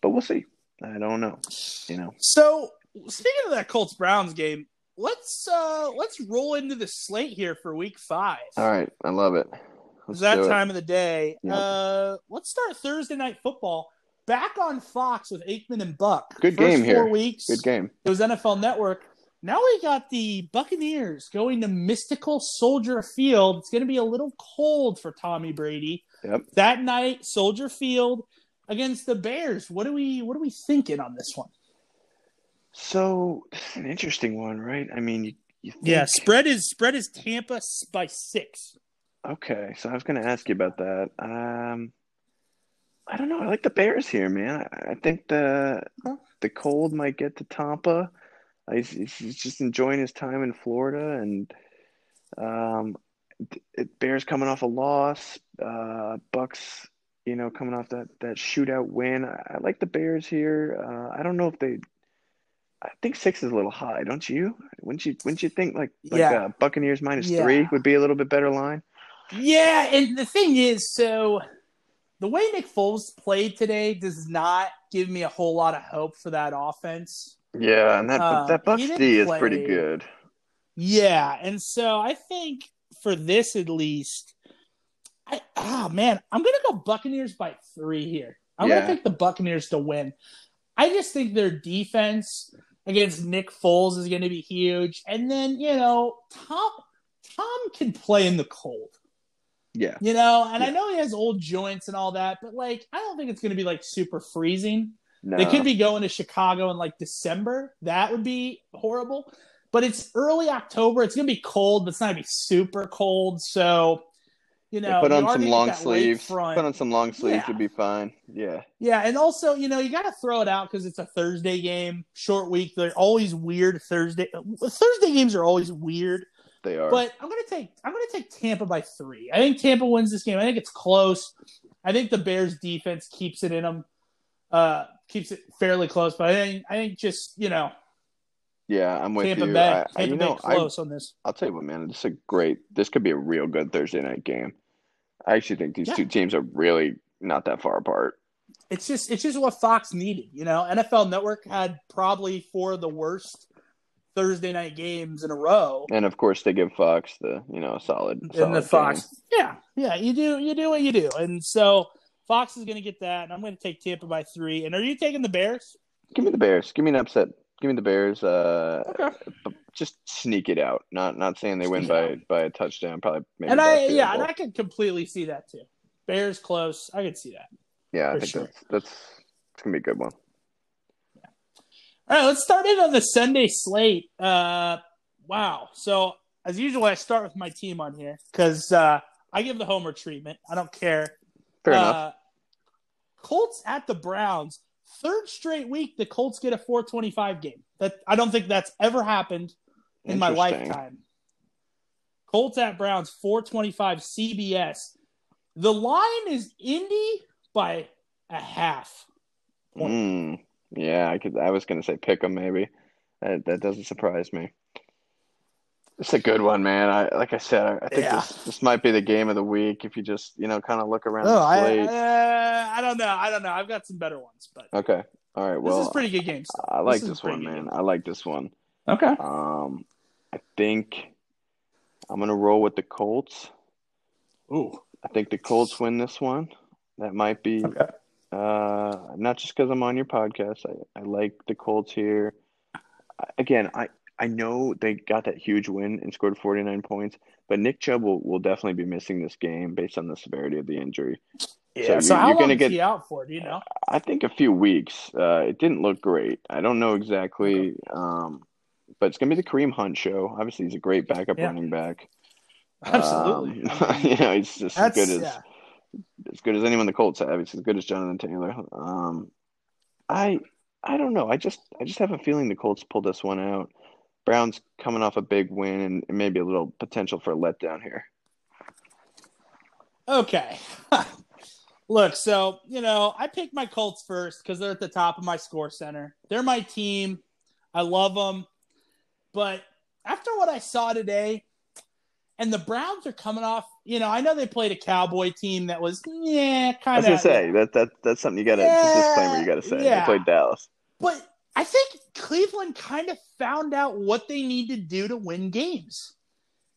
But we'll see. I don't know. You know. So, speaking of that Colts Browns game, let's uh let's roll into the slate here for Week Five. All right, I love it. It's that do it. time of the day. Yep. Uh, let's start Thursday night football back on Fox with Aikman and Buck. Good First game here. Four weeks. Good game. It was NFL Network. Now we got the Buccaneers going to mystical Soldier Field. It's going to be a little cold for Tommy Brady Yep. that night. Soldier Field against the Bears. What are we? What are we thinking on this one? So an interesting one, right? I mean, you, you think, Yeah, spread is spread is Tampa by six. Okay, so I was going to ask you about that. Um, I don't know. I like the Bears here, man. I, I think the Huh? the cold might get to Tampa. He's, he's he's just enjoying his time in Florida, and um, it, Bears coming off a loss. Uh, Bucks, you know, coming off that that shootout win. I, I like the Bears here. Uh, I don't know if they. I think six is a little high, don't you? Wouldn't you? Wouldn't you think like like Yeah. uh, Buccaneers minus Yeah. three would be a little bit better line? Yeah, and the thing is, so the way Nick Foles played today does not give me a whole lot of hope for that offense. Yeah, and that Um, that Bucks D is pretty good. Yeah, and so I think for this at least, I oh man, I'm gonna go Buccaneers by three here. I'm Yeah. gonna pick the Buccaneers to win. I just think their defense against Nick Foles is gonna be huge, and then you know Tom Tom can play in the cold. Yeah, You know, and I know he has old joints and all that, but like I don't think it's going to be like super freezing. no, They could be going to Chicago in like December. That would be horrible. But it's early October. It's going to be cold, but it's not going to be super cold. So, you know, put you on some long sleeves. Put on some long sleeves Yeah. would be fine. Yeah, Yeah, and also, you know, you got to throw it out because it's a Thursday game, short week. They're always weird. Thursday Thursday games are always weird. They are. But I'm gonna take I'm gonna take Tampa by three. I think Tampa wins this game. I think it's close. I think the Bears defense keeps it in them, uh, keeps it fairly close. But I think I think just you know yeah, I'm with Tampa you. Bay, I, I- Tampa you know, Bay I, close on this. I'll tell you what, man. This is a great. This could be a real good Thursday night game. I actually think these Yeah. two teams are really not that far apart. It's just it's just what Fox needed. You know, NFL Network had probably four of the worst Thursday night games in a row. And of course, they give Fox the you know solid. in solid the Fox. game. Yeah, yeah, you do you do what you do, and so Fox is going to get that, and I'm going to take Tampa by three. And are you taking the Bears? Give me the Bears. Give me an upset. Give me the Bears. Uh, Okay. just sneak it out. Not not saying they win by by a touchdown. Probably maybe. and I yeah, and. I can completely see that too. Bears close, I could see that. yeah, I think sure. that's that's it's gonna be a good one. All right, let's start in on the Sunday slate. Uh, wow. So as usual, I start with my team on here because uh, I give the homer treatment. I don't care. Fair uh, enough. Colts at the Browns. Third straight week, the Colts get a 425 game. That I don't think that's ever happened in my lifetime. Colts at Browns, 425 CBS. The line is Indy by a half. point. Mm, yeah, I could. I was gonna say pick them maybe. That that doesn't surprise me. It's a good one, man. I like I said, I, I think Yeah. this this might be the game of the week if you just you know kind of look around the I, uh, I don't know. I don't know. I've got some better ones, but okay, all right. Well, this is pretty good games. I like This this, one, man. game. I like this one. Okay. Um, I think I'm gonna roll with the Colts. Ooh. I think the Colts win this one. That might be Okay. Uh, not just because I'm on your podcast. I, I like the Colts here. Again, I, I know they got that huge win and scored 49 points, but Nick Chubb will, will definitely be missing this game based on the severity of the injury. Yeah. So So, you- how you're long gonna get- he out for? Do you know? I think a few weeks. Uh, it didn't look great. I don't know exactly, um, but it's gonna be the Kareem Hunt show. Obviously, he's a great backup Yeah. running back. Absolutely. Um, you know, he's just as good as yeah. As good as anyone the Colts have. He's as good as Jonathan Taylor. Um, I I don't know. I just I just have a feeling the Colts pull this one out. Browns coming off a big win and maybe a little potential for a letdown here. Okay. Look, so, you know, I picked my Colts first because they're at the top of my score center. They're my team. I love them. But after what I saw today, and the Browns are coming off, you know, I know they played a Cowboy team that was, yeah, kind of. I was gonna say that that that's something you gotta it's a disclaimer you gotta say. Yeah. They played Dallas. But I think Cleveland kind of found out what they need to do to win games.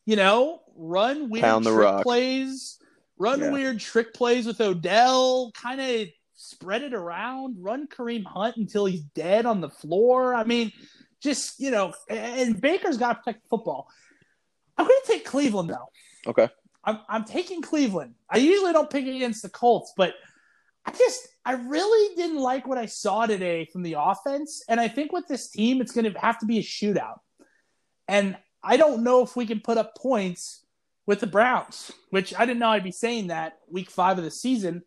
You know, run weird Pound trick rock. plays, run Yeah. weird trick plays with Odell, kind of spread it around, run Kareem Hunt until he's dead on the floor. I mean, just, you know, and Baker's got to protect the football. I'm going to take Cleveland, though. Okay. I'm I'm taking Cleveland. I usually don't pick against the Colts, but I just I really didn't like what I saw today from the offense, and I think with this team, it's going to have to be a shootout. And I don't know if we can put up points with the Browns, which I didn't know I'd be saying that week five of the season,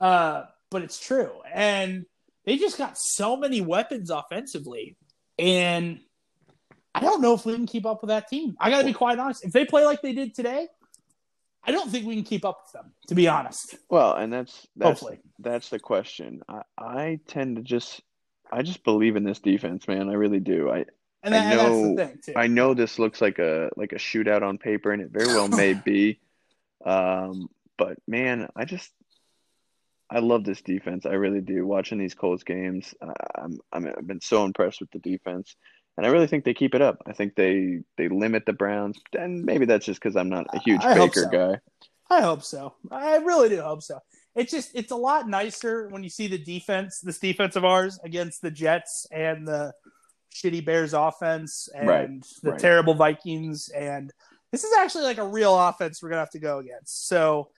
uh, but it's true. And they just got so many weapons offensively, and I don't know if we can keep up with that team. I got to be quite honest. If they play like they did today, I don't think we can keep up with them. To be honest. Well, and that's that's Hopefully. that's the question. I I tend to just I just believe in this defense, man. I really do. I And, I that, that's know- the thing too. I know this looks like a like a shootout on paper, and it very well may be. Um, but man, I just I love this defense. I really do. Watching these Colts games, I'm, I'm I've been so impressed with the defense, and I really think they keep it up. I think they they limit the Browns, and maybe that's just because I'm not a huge I Baker so. guy. I hope so. I really do hope so. It's just it's a lot nicer when you see the defense, this defense of ours against the Jets and the shitty Bears offense and Right, the right. terrible Vikings and this is actually like a real offense we're gonna have to go against. So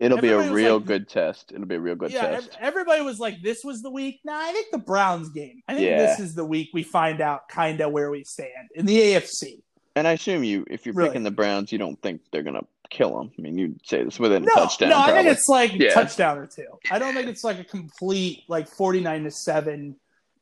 It'll be a real like- good test. It'll be a real good yeah, test. ev- everybody was like, "This was the week." Nah, I think the Browns game. I think Yeah. this is the week we find out kind of where we stand in the AFC. And I assume you, if you're Really. picking the Browns, you don't think they're gonna kill them. I mean, you'd say this within a No, touchdown. no, I think it's like Yeah. touchdown or two. I don't think it's like a complete like forty nine to seven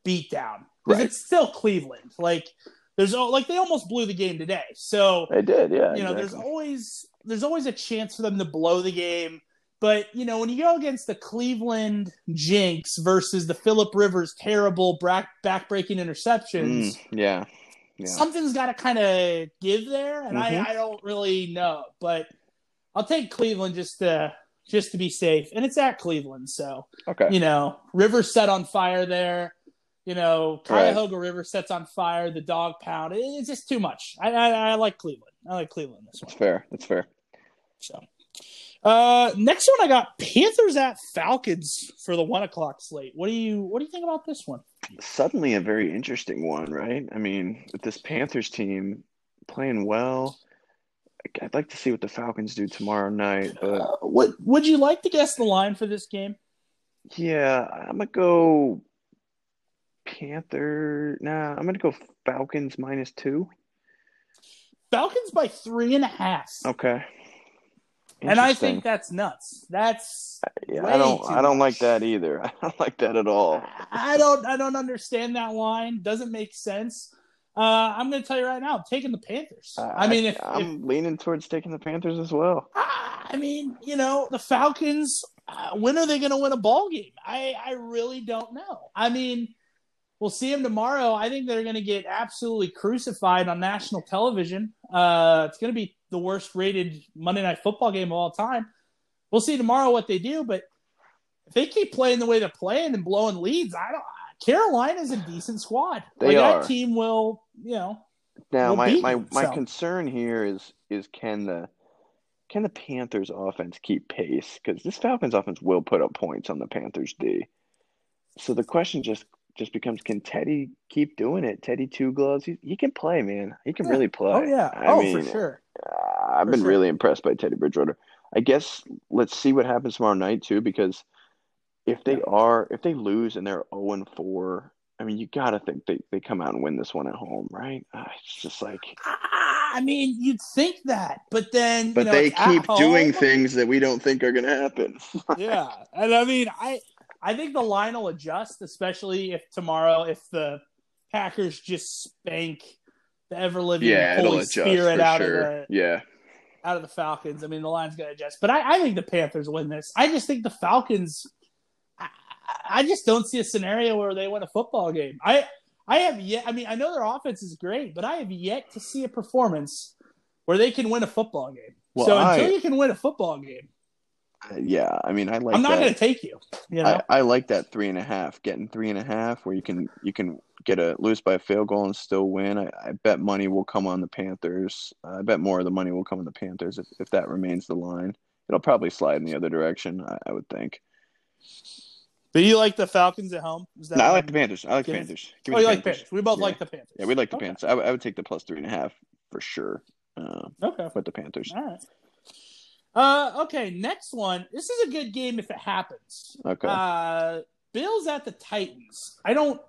beatdown because Right. it's still Cleveland. Like there's like they almost blew the game today. So They did, yeah. you know, there's always there's always a chance for them to blow the game. But you know, when you go against the Cleveland Jinx versus the Philip Rivers terrible back backbreaking interceptions, Mm, yeah, yeah. something's got to kind of give there, and Mhm. I, I don't really know, but I'll take Cleveland just to just to be safe, and it's at Cleveland, so Okay. you know Rivers set on fire there. You know, Right. Cuyahoga River sets on fire. The dog pound. It's just too much. I, I, I like Cleveland. I like Cleveland this That's one. fair. That's fair. So, uh, next one I got Panthers at Falcons for the one o'clock slate. What do you What do you think about this one? Suddenly a very interesting one, right? I mean, with this Panthers team playing well, I'd like to see what the Falcons do tomorrow night. But Uh, would Would you like to guess the line for this game? yeah, I'm gonna go Panther. Nah, I'm gonna go Falcons minus two. Falcons by three and a half. Okay. And I think that's nuts. That's yeah, way I don't. I don't much. like that either. I don't like that at all. I don't I don't understand that line. Doesn't make sense. Uh, I'm going to tell you right now. I'm taking the Panthers. I mean, if, if I'm leaning towards taking the Panthers as well. I mean, you know, the Falcons. Uh, when are they going to win a ball game? I I really don't know. I mean, we'll see them tomorrow. I think they're going to get absolutely crucified on national television. Uh, it's going to be the worst rated Monday Night Football game of all time. We'll see tomorrow what they do, but if they keep playing the way they're playing and blowing leads, I don't. Carolina's a decent squad. They like, are. That team will, you know, Now, my my you, my so. concern here is is can the can the Panthers offense keep pace? Because this Falcons offense will put up points on the Panthers D. So the question just just becomes: Can Teddy keep doing it? Teddy Two Gloves, he, he can play, man. He can Yeah. really play. oh yeah, I oh mean, for sure. uh, I've For been sure. really impressed by Teddy Bridgewater. I guess let's see what happens tomorrow night too, because if they Yeah. are if they lose and they're zero and four, I mean, you gotta think they, they come out and win this one at home, right? Uh, it's just like, I mean, you'd think that, but then but you know, they keep doing home. things that we don't think are gonna happen. yeah, and I mean, I I think the line will adjust, especially if tomorrow, if the Packers just spank the ever living yeah, Holy Spirit out sure. of the Yeah, out of the Falcons. I mean, the line's going to adjust, but I, I think the Panthers win this. I just think the Falcons. I, I just don't see a scenario where they win a football game. I I have yet. I mean, I know their offense is great, but I have yet to see a performance where they can win a football game. Well, so until I- you can win a football game, yeah. I mean, I like. I'm not going to take you. You know, I, I like that three and a half. Getting three and a half, where you can you can get a lose by a field goal and still win. I, I bet money will come on the Panthers. I bet more of the money will come on the Panthers if, if that remains the line. It'll probably slide in the other direction. I, I would think. but you like the Falcons at home? Is that No, I like the Panthers. I like the Panthers. Give Oh, you the like Panthers. We both Yeah. like the Panthers. Yeah, we like the Okay. Panthers. I, would- I would take the plus three and a half for sure. Uh, Okay. with the Panthers. All right. Uh, okay, next one. This is a good game if it happens. Okay. Uh, Bills at the Titans. I don't.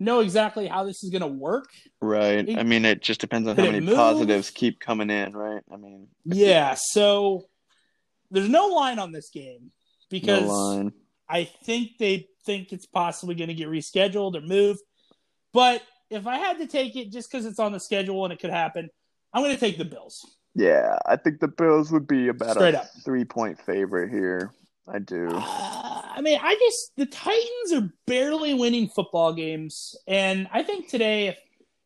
know exactly how this is going to work. Right. I mean, it just depends on how many positives keep coming in, right? I mean, yeah. So there's no line on this game because no I think they think it's possibly going to get rescheduled or moved. But if I had to take it just because it's on the schedule and it could happen, I'm going to take the Bills. Yeah, I think the Bills would be about Straight a up. three point favorite here. I do. Uh, I mean, I just the Titans are barely winning football games, and I think today, if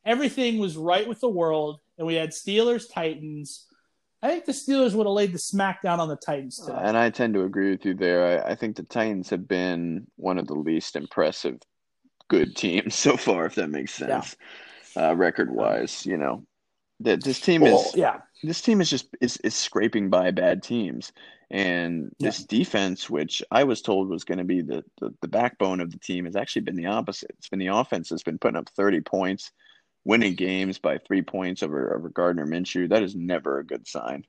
everything was right with the world and we had Steelers Titans, I think the Steelers would have laid the smackdown on the Titans today. and I tend to agree with you there. I, I think the Titans have been one of the least impressive good teams so far, if that makes sense, yeah. uh, record wise. You know, that this team well, is yeah. This team is just is, is scraping by bad teams, and yeah. this defense, which I was told was going to be the, the the backbone of the team, has actually been the opposite. It's been the offense that's been putting up thirty points winning games by three points over over Gardner Minshew. That is never a good sign.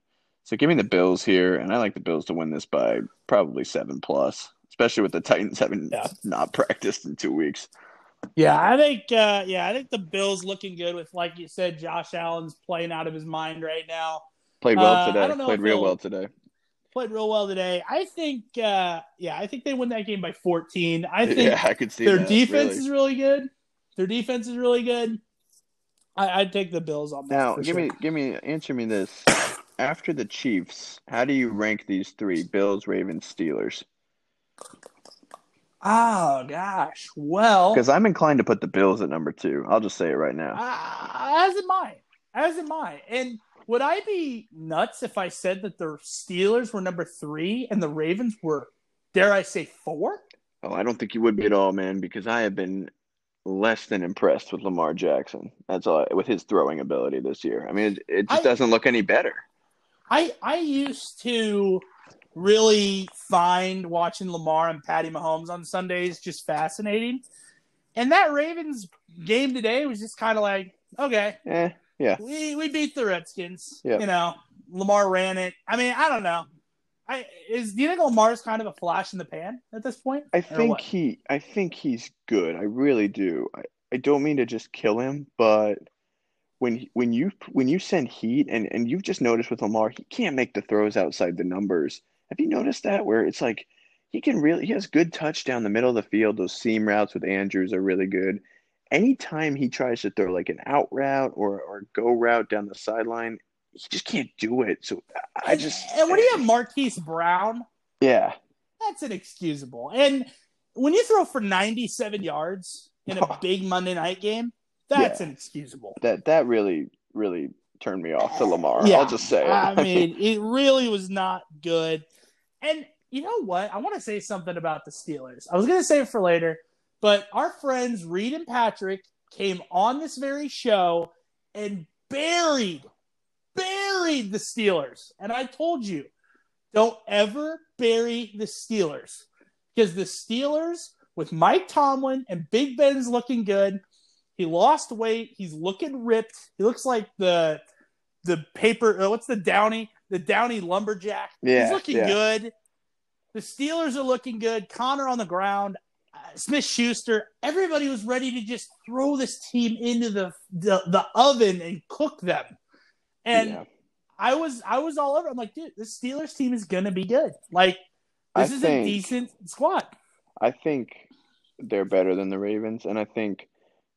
So give me the Bills here, and I like the Bills to win this by probably seven plus, especially with the Titans having yeah. not practiced in two weeks. Yeah, I think uh, yeah, I think the Bills looking good with like you said, Josh Allen's playing out of his mind right now. Played well uh, today. Played real well today. Played real well today. I think uh, yeah, I think they win that game by 14. I think yeah, I could see their that, defense really. is really good. Their defense is really good. I, would take the Bills on that. Now, give sure. me, give me, answer me this: After the Chiefs, how do you rank these three? Bills, Ravens, Steelers. Oh gosh, well, because I'm inclined to put the Bills at number two. I'll just say it right now. Uh, as am I. As am I. And would I be nuts if I said that the Steelers were number three and the Ravens were, dare I say, four? Oh, I don't think you would be at all, man. Because I have been less than impressed with Lamar Jackson. That's all with his throwing ability this year. I mean, it, it just I, doesn't look any better. I I used to really find watching Lamar and Patty Mahomes on Sundays just fascinating. And that Ravens game today was just kind of like, okay, eh, yeah, we we beat the Redskins. Yep. You know, Lamar ran it. I mean, I don't know. I is do you think Lamar's kind of a flash in the pan at this point? I think he I think he's good. I really do. I, I don't mean to just kill him, but when when you when you send heat and and you've just noticed with Lamar, he can't make the throws outside the numbers. Have you noticed that where it's like he can really he has good touch down the middle of the field. Those seam routes with Andrews are really good. Anytime he tries to throw like an out route or or go route down the sideline, he just can't do it. So I just and, what do you have, Marquise Brown? Yeah, that's inexcusable. And when you throw for 97 yards in a big Monday night game, that's yeah. inexcusable. That that really really turned me off to Lamar. Yeah. I'll just say. I mean, it really was not good. And you know what? I want to say something about the Steelers. I was going to save it for later, but our friends Reed and Patrick came on this very show and buried buried the Steelers. And I told you, don't ever bury the Steelers because the Steelers, with Mike Tomlin and Big Ben's looking good, he lost weight. He's looking ripped. He looks like the the paper. Uh, what's the Downey? The Downey lumberjack. Yeah, he's looking yeah. good. The Steelers are looking good. Connor on the ground. Uh, Smith Schuster. Everybody was ready to just throw this team into the the, the oven and cook them. And yeah. I was I was all over. I'm like, dude, this Steelers team is gonna be good. Like, this I is think, a decent squad. I think they're better than the Ravens, and I think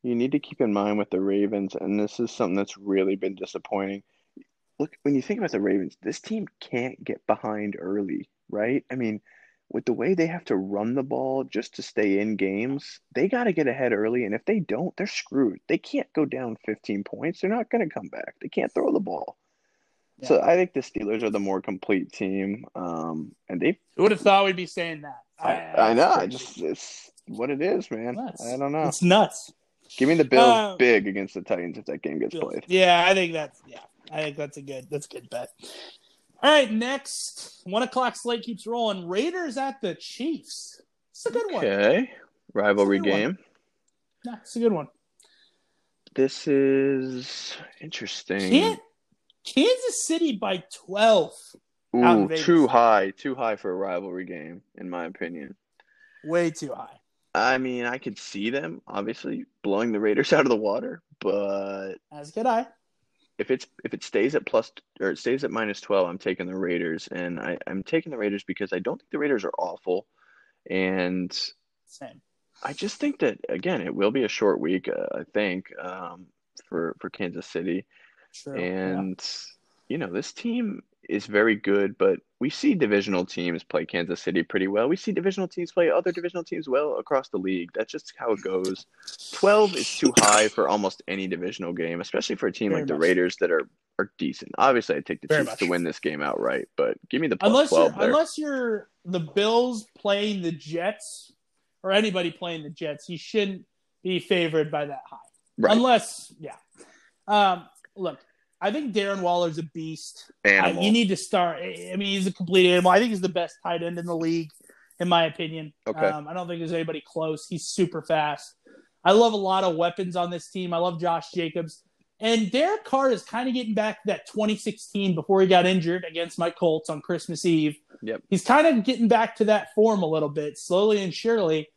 you need to keep in mind with the Ravens, and this is something that's really been disappointing. Look, when you think about the Ravens, this team can't get behind early, right? I mean, with the way they have to run the ball just to stay in games, they got to get ahead early. And if they don't, they're screwed. They can't go down 15 points. They're not going to come back. They can't throw the ball. Yeah. So I think the Steelers are the more complete team. Um, and they Who would have thought we'd be saying that. I, I know. I just it's what it is, man. Nuts. I don't know. It's nuts. Give me the Bills uh, big against the Titans if that game gets Bills. played. Yeah, I think that's yeah. I think that's a good that's a good bet. All right, next one o'clock slate keeps rolling. Raiders at the Chiefs. It's a good one. Okay, rivalry game. One. Nah, it's a good one. This is interesting. Can't, Kansas City by twelve. Ooh, too high, too high for a rivalry game, in my opinion. Way too high. I mean, I could see them obviously blowing the Raiders out of the water, but As could I. if it's if it stays at plus or it stays at minus 12 i'm taking the raiders and I, i'm taking the raiders because i don't think the raiders are awful and Same. i just think that again it will be a short week uh, i think um, for for kansas city True. and you know this team is very good but we see divisional teams play kansas city pretty well. We see divisional teams play other divisional teams well across the league. That's just how it goes. 12 is too high for almost any divisional game especially for a team Very like the raiders that are are decent. Obviously i take the Very chiefs much. to win this game outright but give me the plus unless 12 you're, there. unless you're the Bills playing the Jets or anybody playing the Jets, you shouldn't be favored by that high. right. Unless, yeah. Um, look, I think Darren Waller's a beast. I, animal you need to start. I mean, he's a complete animal. I think he's the best tight end in the league, in my opinion. Okay. Um, I don't think there's anybody close. He's super fast. I love a lot of weapons on this team. I love Josh Jacobs. And Derek Carr is kind of getting back to that 2016 before he got injured against my Colts on Christmas Eve. Yep. He's kind of getting back to that form a little bit, slowly and surely.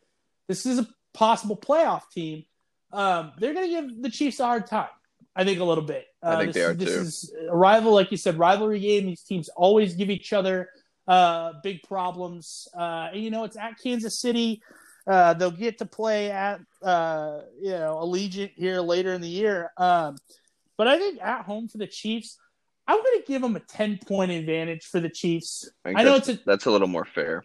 This is a possible playoff team. Um, they're going to give the Chiefs a hard time, I think, a little bit. I Uh, think this, they are, This too. is a rival, like you said, rivalry game. These teams always give each other uh, big problems. Uh, and, you know, it's at Kansas City. Uh, they'll get to play at uh, you know Allegiant here later in the year. Um, but I think at home for the Chiefs, I'm going to give them a 10 point advantage for the Chiefs. think I know it's a that's a little more fair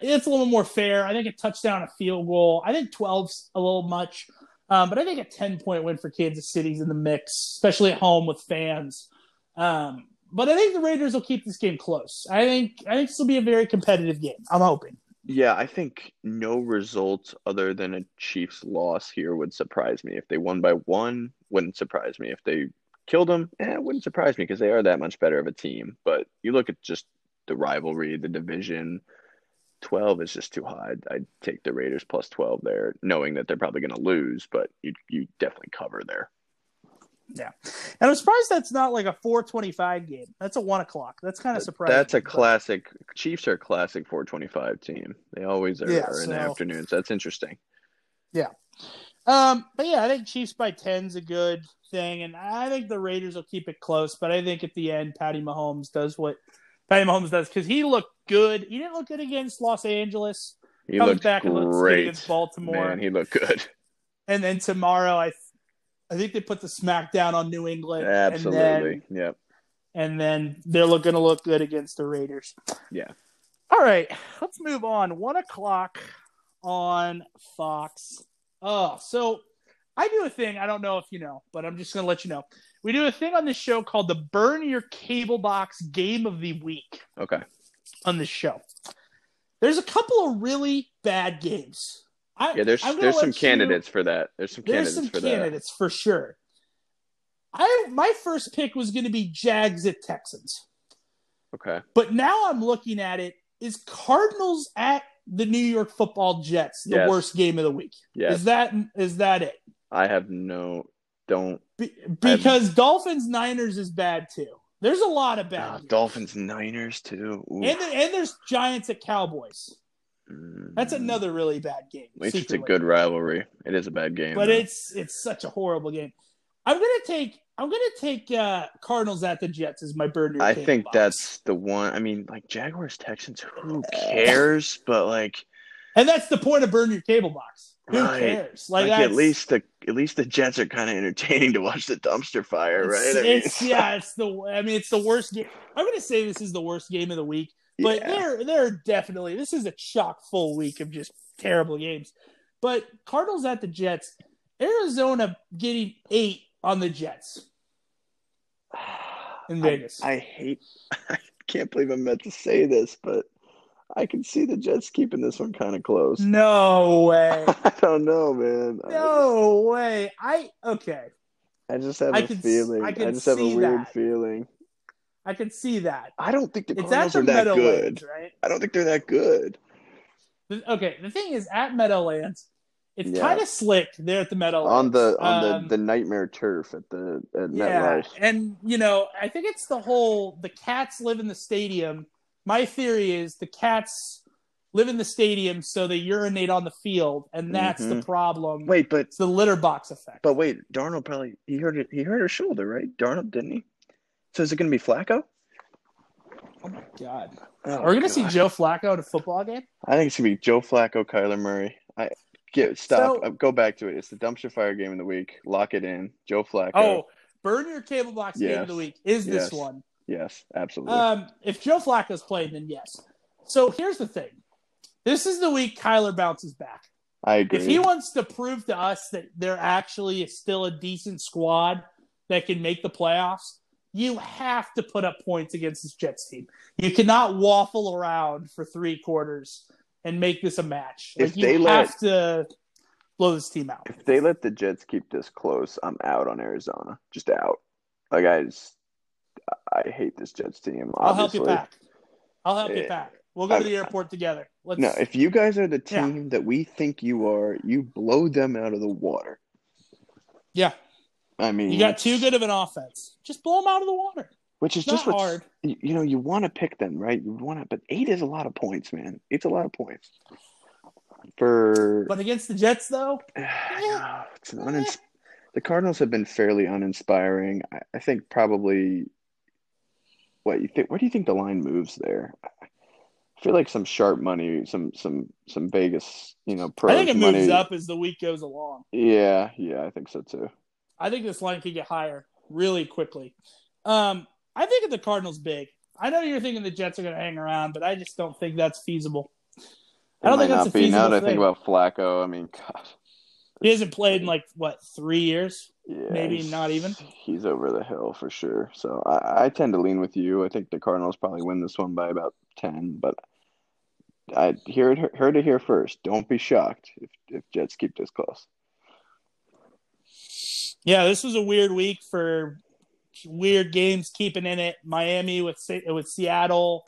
it's a little more fair. I think a touchdown, a field goal. I think 12's a little much, um, but I think a 10 point win for Kansas City's in the mix, especially at home with fans. Um, but I think the Raiders will keep this game close. I think I think this will be a very competitive game. I'm hoping. Yeah, I think no result other than a Chiefs loss here would surprise me. If they won by one, wouldn't surprise me. If they killed them, eh, it wouldn't surprise me because they are that much better of a team. But you look at just the rivalry, the division, 12 is just too high. I'd, I'd take the Raiders plus 12 there, knowing that they're probably going to lose, but you you definitely cover there. Yeah, and I'm surprised that's not like a 425 game. That's a one o'clock. That's kind of surprising. That's a classic. Chiefs are a classic 425 team. They always are, Yeah, are in the so- afternoons. That's interesting. Yeah, um, but yeah, I think Chiefs by 10's a good thing, and I think the Raiders will keep it close. But I think at the end, Patty Mahomes does what Patty Mahomes does because he looked good. He didn't look good against Los Angeles, He comes looked back and looks good great. against Baltimore, Man, he looked good. and then tomorrow, I, I think they put the smackdown on New England, Absolutely. Yep. and then, and then they're looking to look good against the Raiders. Yeah. All right, let's move on. One o'clock on Fox. Oh, so I do a thing. I don't know if you know, but I'm just going to let you know. We do a thing on this show called the Burn Your Cable Box Game of the Week Okay. On this show. There's a couple of really bad games. I, Yeah, there's there's some you- candidates for that. There's some There's candidates some for candidates for sure. I my first pick was going to be Jags at Texans. Okay. But now I'm looking at it. Is Cardinals at the New York Football Jets the Yes. worst game of the week? Yes. Is that is that it? I have no don't Be, because Dolphins Niners is bad too. There's a lot of bad. Games. Dolphins Niners too. Ooh. and and there's Giants at Cowboys. Mm. That's another really bad game. At least it's a good rivalry. It is a bad game. but though. it's it's such a horrible game. I'm gonna take I'm gonna take uh, Cardinals at the Jets as my burner. I think box. that's the one. I mean, like Jaguars Texans. Who cares? But like, and that's the point of burn your cable box. Who Right. cares? like, Like, at least the at least the Jets are kind of entertaining to watch the dumpster fire, right? It's, I mean, it's yeah, it's the I mean it's the worst game. I'm gonna say this is the worst game of the week, but yeah. they're they're definitely this is a chock full week of just terrible games. But Cardinals at the Jets, Arizona getting eight on the Jets in I- Vegas. I, hate. I can't believe I'm meant to say this, but I can see the Jets keeping this one kind of close. no way. I don't know, man. I- No way. I okay. I, just have I a can feeling. I I, just have a weird that. feeling. I can see that. I don't think the It's Cardinals are that Meadowlands, good. right? I don't think they're that good. Okay, the thing is at Meadowlands, it's Yeah. kind of slick there at the Meadowlands. On the on Um, the, the nightmare turf at the at Yeah, MetLife. and you know, I think it's the whole the cats live in the stadium. My theory is the cats live in the stadium, so they urinate on the field, and that's the Mhm. problem. Wait, but it's the litter box effect. but wait, Darnold probably he hurt it. He hurt his shoulder, right? Darnold didn't he? So is it going to be Flacco? oh my god, Oh, are we gonna see Joe Flacco at a football game? I think it's gonna be Joe Flacco, Kyler Murray. I get stop. So- uh, go back to it. It's the dumpster fire game of the week. Lock it in. Joe Flacco. Oh, burn your cable box game of the week is this one. Yes, absolutely. Um, if Joe Flacco's playing, then yes. So here's the thing: this is the week Kyler bounces back. I agree. If he wants to prove to us that they're actually still a decent squad that can make the playoffs, you have to put up points against this Jets team. You cannot waffle around for three quarters and make this a match. Like If you they have let- to blow this team out. if they let the Jets keep this close, I'm out on Arizona. Just out. Like I just, I hate this Jets team. I'll help you obviously. pack. I'll help you Yeah. pack. We'll go to the airport together. Let's. No, if you guys are the Yeah. team that we think you are, you blow them out of the water. yeah, I mean, you got too good of an offense. Just blow them out of the water. which is It's just hard. you, know you want to pick them right. You want to, but eight is a lot of points, man. It's a lot of points for. But against the Jets, though, No, it's an eh. unins- the Cardinals have been fairly uninspiring. I, I think probably. What you think? Where do you think the line moves there? I feel like some sharp money, some some some Vegas, you know, pros I think it money. moves up as the week goes along. Yeah, yeah, I think so too. I think this line could get higher really quickly. Um, I think the Cardinals big. I know you're thinking the Jets are going to hang around, but I just don't think that's feasible. I don't It think that's not a be now feasible that I think about Flacco. I mean, God, He hasn't played in like what three years? Yeah, Maybe not even. He's over the hill for sure. So I, I tend to lean with you. I think the Cardinals probably win this one by about ten, but I hear it heard it here first. Don't be shocked if if Jets keep this close. Yeah, this was a weird week for weird games keeping in it. Miami with with Seattle,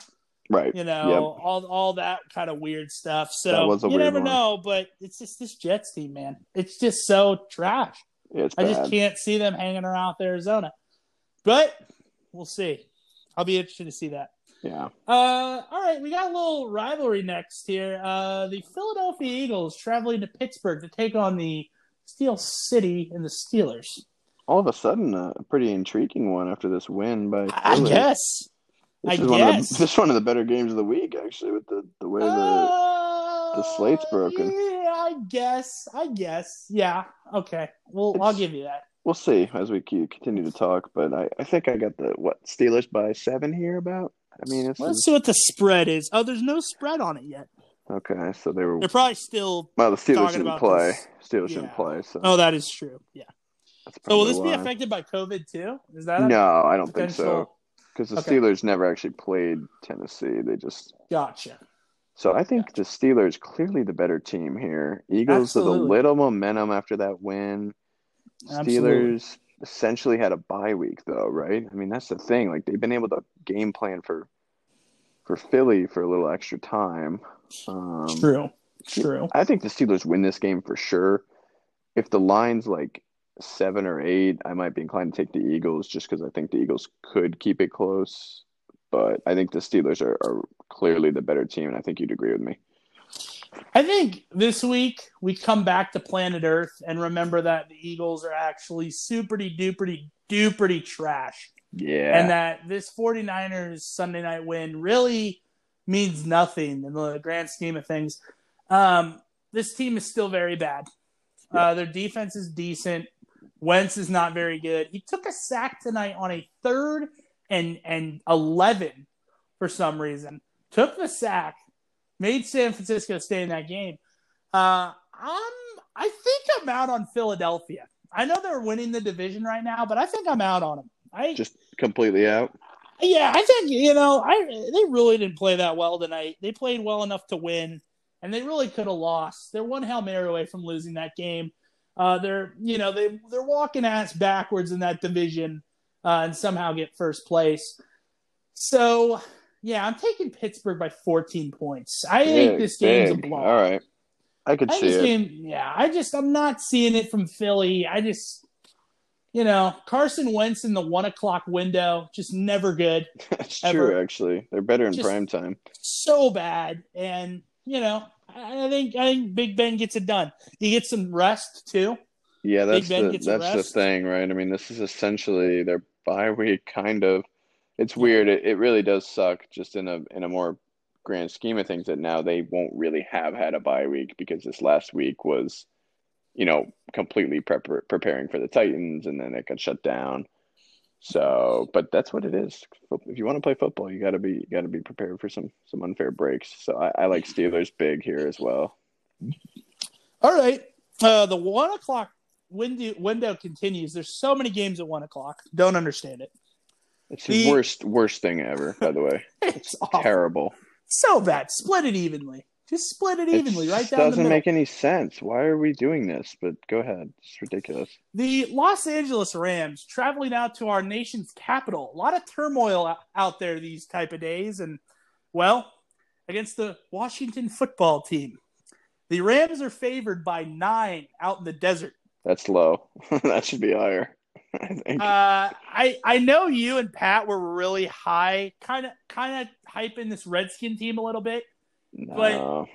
Right. you know, Yep. all all that kind of weird stuff. So you never one. know, but it's just this Jets team, man. It's just so trash. It's I bad. just can't see them hanging around with Arizona. But we'll see. I'll be interested to see that. Yeah. Uh, all right, we got a little rivalry next here. Uh, the Philadelphia Eagles traveling to Pittsburgh to take on the Steel City and the Steelers. All of a sudden, uh, a pretty intriguing one after this win by I Philly. guess. This I is one of the, this is one of the better games of the week, actually, with the the way the the slate's broken. Yeah, I guess. I guess. Yeah. Okay. Well, I'll give you that. we'll see as we continue to talk. But I, I think I got the what Steelers by seven here about. I mean, it's Let's see what the spread is. Oh, there's no spread on it yet. okay. So they were They're probably still. well. The Steelers didn't play. this. Steelers Yeah. didn't play. So Oh, that is true. Yeah. So will this be affected by COVID too? Is that No, I don't think so. Because the Okay. Steelers never actually played Tennessee. They just Gotcha. So I think the Steelers clearly the better team here. Eagles with a little momentum after that win. Absolutely. Steelers essentially had a bye week though, right? I mean that's the thing. Like they've been able to game plan for for Philly for a little extra time. Um, True. True. I think the Steelers win this game for sure. If the line's like seven or eight, I might be inclined to take the Eagles just because I think the Eagles could keep it close. But I think the Steelers are, are clearly the better team, and I think you'd agree with me. I think this week we come back to planet Earth and remember that the Eagles are actually superty duperty duperty trash. Yeah. And that this 49ers Sunday night win really means nothing in the grand scheme of things. Um, this team is still very bad. Uh, their defense is decent. Wentz is not very good. He took a sack tonight on a third and and eleven for some reason. Took the sack, made San Francisco stay in that game. Uh, I'm I think I'm out on Philadelphia. I know they're winning the division right now, but I think I'm out on them. I just completely out. yeah, I think you know, I they really didn't play that well tonight. They played well enough to win, and they really could have lost. They're one hail mary away from losing that game. Uh, they're you know they they're walking ass backwards in that division uh, and somehow get first place. So yeah, I'm taking Pittsburgh by 14 points. I think this game's big. a blowout. All right. I could I see this it. game, yeah, I just I'm not seeing it from Philly. I just you know Carson Wentz in the one o'clock window, just never good. It's ever. true, actually. They're better in Just- prime time. so bad. And you know, I think I think Big Ben gets it done. He gets some rest too. Yeah, that's the that's the thing, right? I mean, this is essentially their bye week, kind of. It's weird. It, it really does suck, just in a in a more grand scheme of things, that now they won't really have had a bye week because this last week was, you know, completely prep- preparing for the Titans, and then it got shut down. So, but that's what it is. If you want to play football, you got to be you got to be prepared for some some unfair breaks. So I, I like Steelers big here as well. All right, uh, the one o'clock window window continues. There's so many games at one o'clock. Don't understand it. It's the, the worst worst thing ever. By the way, it's, it's terrible. So bad. Split it evenly. Just split it evenly, it right down doesn't make any sense. Why are we doing this? But go ahead. It's ridiculous. The Los Angeles Rams traveling out to our nation's capital. A lot of turmoil out there these type of days, and well, against the Washington football team, the Rams are favored by nine out in the desert. That's low. that should be higher. I think. Uh, I I know you and Pat were really high, kind of kind of hyping this Redskin team a little bit. No, but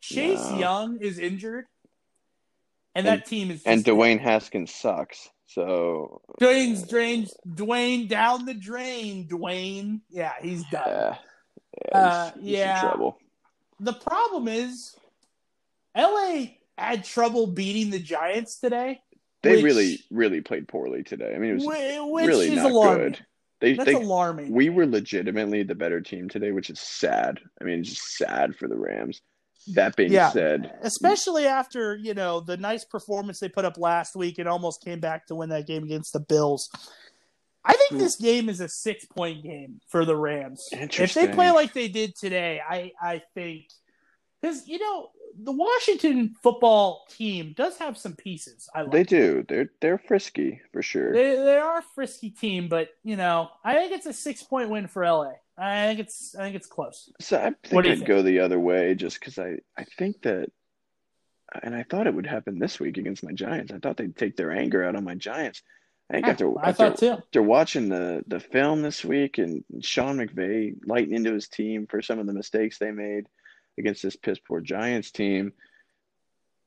Chase no. Young is injured, and, and that team is. and Dwayne Haskins sucks. So Dwayne's drain, Dwayne down the drain. Dwayne, yeah, he's done. Yeah, yeah, uh, he's, he's yeah. trouble. The problem is, LA had trouble beating the Giants today. They which, really, really played poorly today. I mean, it was really not alarming. good. They, That's they, alarming. We were legitimately the better team today, which is sad. I mean, it's just sad for the Rams. That being yeah, said, especially after you know the nice performance they put up last week and almost came back to win that game against the Bills. I think hmm. this game is a six point game for the Rams. If they play like they did today, I I think because you know the Washington football team does have some pieces. I like they do. They're they're frisky for sure. They they are a frisky team, but you know I think it's a six point win for LA. I think it's I think it's close. So I think I'd think? go the other way just because I I think that, and I thought it would happen this week against my Giants. I thought they'd take their anger out on my Giants. I think after, I after, thought too. after watching the, the film this week and Sean McVay lighting into his team for some of the mistakes they made – against this piss poor Giants team.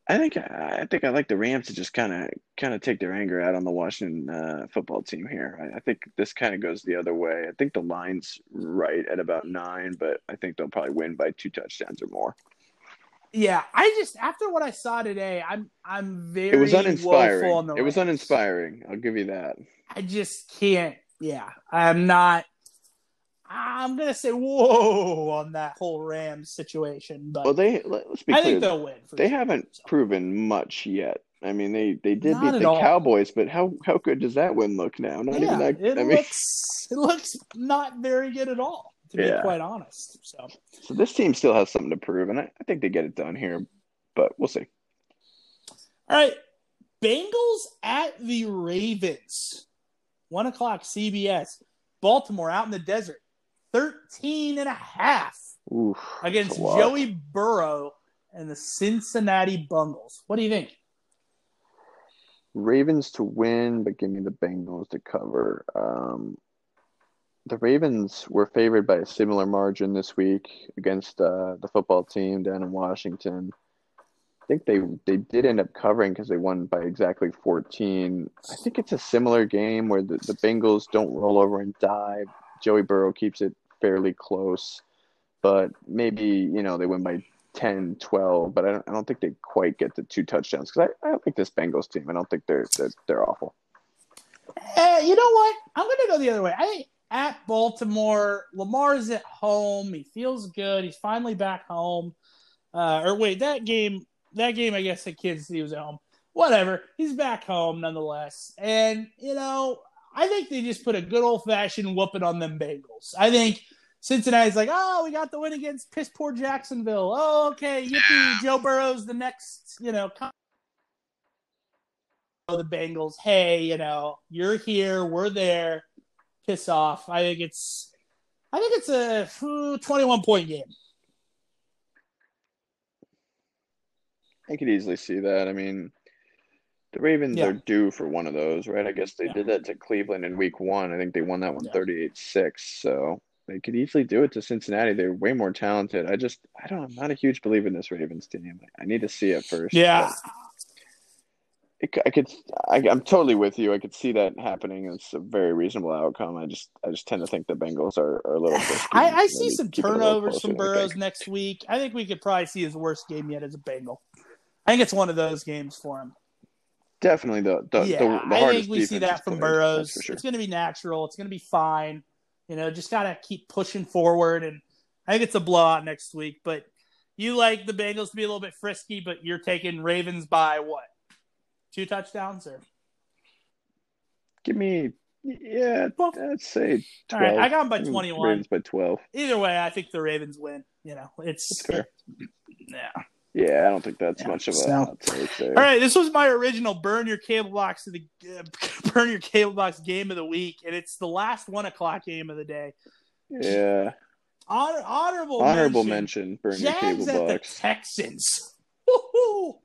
I think I think I like the Rams to just kind of kind of take their anger out on the Washington uh, football team here. I, I think this kind of goes the other way. I think the line's right at about nine, but I think they'll probably win by two touchdowns or more. Yeah, I just after what I saw today, I'm I'm very. It was uninspiring. it was uninspiring. I'll give you that. I just can't. Yeah, I'm not. I'm gonna say whoa on that whole Rams situation, but well, they let's be I clear. think they'll win. they sure. haven't so. proven much yet. I mean, they they did not beat the all. Cowboys, but how how good does that win look now? Not yeah, even that. It I mean, looks it looks not very good at all, to yeah. be quite honest. So, so this team still has something to prove, and I, I think they get it done here, but we'll see. All right, Bengals at the Ravens, one o'clock CBS. Baltimore out in the desert. 13 and a half Oof, against Joey Burrow and the Cincinnati Bengals. What do you think? Ravens to win, but give me the Bengals to cover. Um, the Ravens were favored by a similar margin this week against uh, the football team down in Washington. I think they they did end up covering because they won by exactly 14. I think it's a similar game where the, the Bengals don't roll over and die. Joey Burrow keeps it fairly close, but maybe, you know, they win by 10, 12, but I don't, I don't think they quite get the two touchdowns because I, I don't think this Bengals team, I don't think they're, they're, they're awful. Uh, you know what? I'm going to go the other way. I at Baltimore, Lamar's at home. He feels good. He's finally back home. Uh, or wait, that game, that game, I guess the kids he was at home. Whatever. He's back home nonetheless. And, you know, I think they just put a good old fashioned whooping on them Bengals. I think Cincinnati's like, oh, we got the win against piss poor Jacksonville. Oh, okay, yippee, Joe Burrow's the next, you know, the Bengals. Hey, you know, you're here, we're there. Piss off. I think it's, I think it's a 21 point game. I could easily see that. I mean, the Ravens yeah. are due for one of those, right? I guess they yeah. did that to Cleveland in week one. I think they won that one yeah. 38 6. So they could easily do it to Cincinnati. They're way more talented. I just I don't I'm not a huge believer in this Ravens team. I need to see it first. Yeah. It, I could I, I'm totally with you. I could see that happening. It's a very reasonable outcome. I just I just tend to think the Bengals are, are a little. I, I see some turnovers from Burrows next week. I think we could probably see his worst game yet as a Bengal. I think it's one of those games for him. Definitely the the, yeah, the, the I think we see that from Burrows. Sure. It's going to be natural. It's going to be fine. You know, just got to keep pushing forward. And I think it's a blowout next week. But you like the Bengals to be a little bit frisky, but you're taking Ravens by what? Two touchdowns or? Give me, yeah, well, I'd say 12. All right, I got them by 21. Ravens by 12. Either way, I think the Ravens win. You know, it's. fair. Yeah. Yeah, I don't think that's yeah, much of a so. All right, this was my original burn your cable box of the uh, burn your cable box game of the week, and it's the last one o'clock game of the day. Yeah. Honor, honorable honorable mention. mention burn Jags your cable at box. The Texans. Woo-hoo.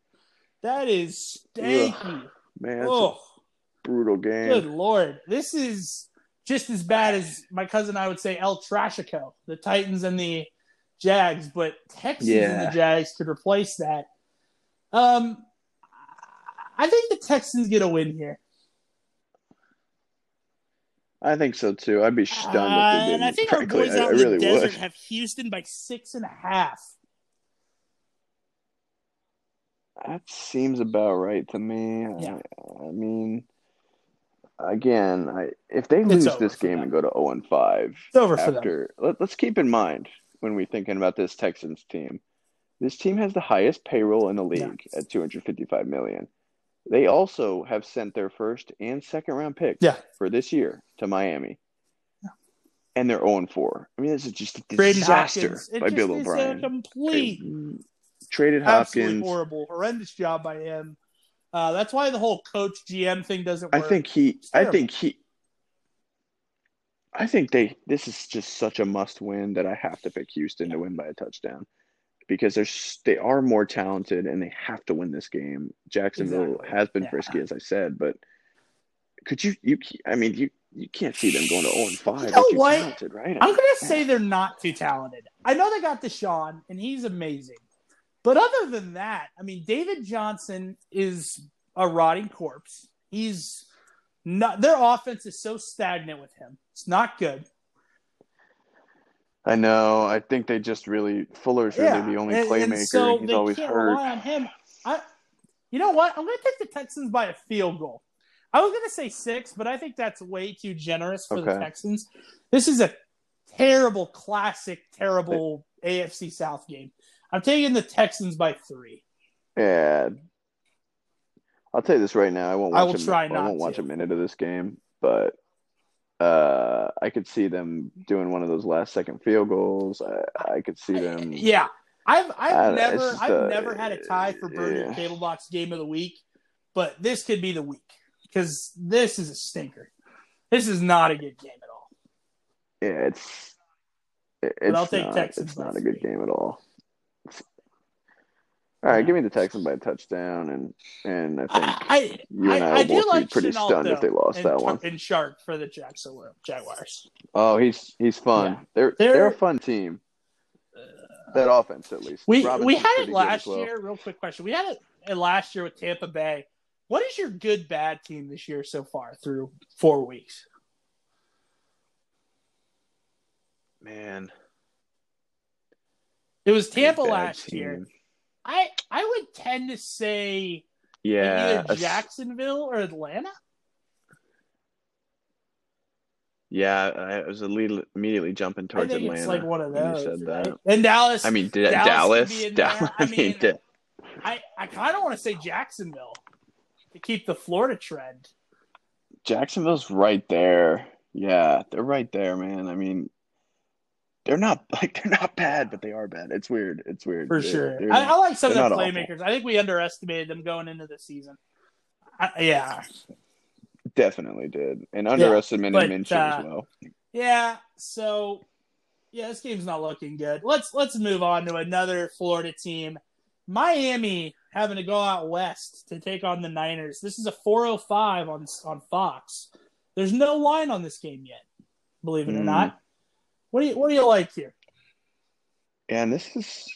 That is stanky. Ugh, man, oh, brutal game. Good lord, this is just as bad as my cousin I would say El Trashico, the Titans and the Jags, but Texans yeah. and the Jags could replace that. Um, I think the Texans get a win here. I think so too. I'd be stunned uh, if they didn't. And I think frankly. our boys out I, in really the desert would. have Houston by six and a half. That seems about right to me. Yeah. I, I mean, again, I, if they lose this game them. and go to zero and five, it's over for after let, us keep in mind when we're thinking about this Texans team, this team has the highest payroll in the league yeah. at 255 million. They also have sent their first and second round picks yeah. for this year to Miami. Yeah. And they're 0 4. I mean, this is just a disaster by Bill O'Brien. A complete, traded Hopkins. horrible, horrendous job by him. Uh, that's why the whole coach GM thing doesn't work. I think he. I think he. I think they. This is just such a must win that I have to pick Houston to win by a touchdown because they're they are more talented and they have to win this game. Jacksonville Exactly. has been Yeah. frisky, as I said, but could you you? I mean, you you can't see them going to zero and five. You know what? talented, right? I'm gonna say they're not too talented. I know they got Deshaun, and he's amazing. But other than that, I mean, David Johnson is a rotting corpse. He's not. Their offense is so stagnant with him. It's not good. I know. I think they just really Fuller's really the only and, playmaker. and so He's they always can't hurt. rely on him. I, you know what? I'm going to take the Texans by a field goal. I was going to say six, but I think that's way too generous for the Texans. This is a terrible, classic, terrible AFC South game. I'm taking the Texans by three. Yeah. I'll tell you this right now. I won't Watch I will a, try I won't watch to. a minute of this game, but uh, I could see them doing one of those last second field goals. I, I could see them. Yeah, I've I've never I've never had a tie for Burn yeah. Cable Box Game of the Week, but this could be the week because this is a stinker. This is not a good game at all. Yeah, it's. it- It's I'll take not, Texans It's not a good game at all. It's- all right, give me the Texans by a touchdown, and and I think I you and I, I, I will both like be pretty Chenault, stunned if they lost and, that one. And Shark for the Jacksonville Jaguars. Oh, he's he's fun. Yeah. They're, They're- they're a fun team. Uh, that offense, at least. We we had it last well. year. Real quick question: We had it- it last year with Tampa Bay. What is your good bad team this year so far through four weeks? Man, It was Tampa last team. year. I I would tend to say Yeah, either Jacksonville or Atlanta. yeah. I was immediately, jumping I towards think Atlanta it's like one of those. you said right? that. And Dallas. I mean, D- Dallas Dallas. could be in Dallas. I I mean, Da- I, I kind of want to say Jacksonville to keep the Florida trend. Jacksonville's right there. Yeah, they're right there, man. I mean, they're not like they're not bad, but they are bad. It's weird. It's weird. For They're- sure. they're I, I like some of their not awful. playmakers. I think we underestimated them going into the season. I, yeah. definitely did, and underestimated but, Minshew uh, as well. Yeah. So yeah, this game's not looking good. Let's let's move on to another Florida team. Miami having to go out west to take on the Niners. This is a 405 on on Fox. There's no line on this game yet, believe it or Mm. not. What do you What do you like here? And this is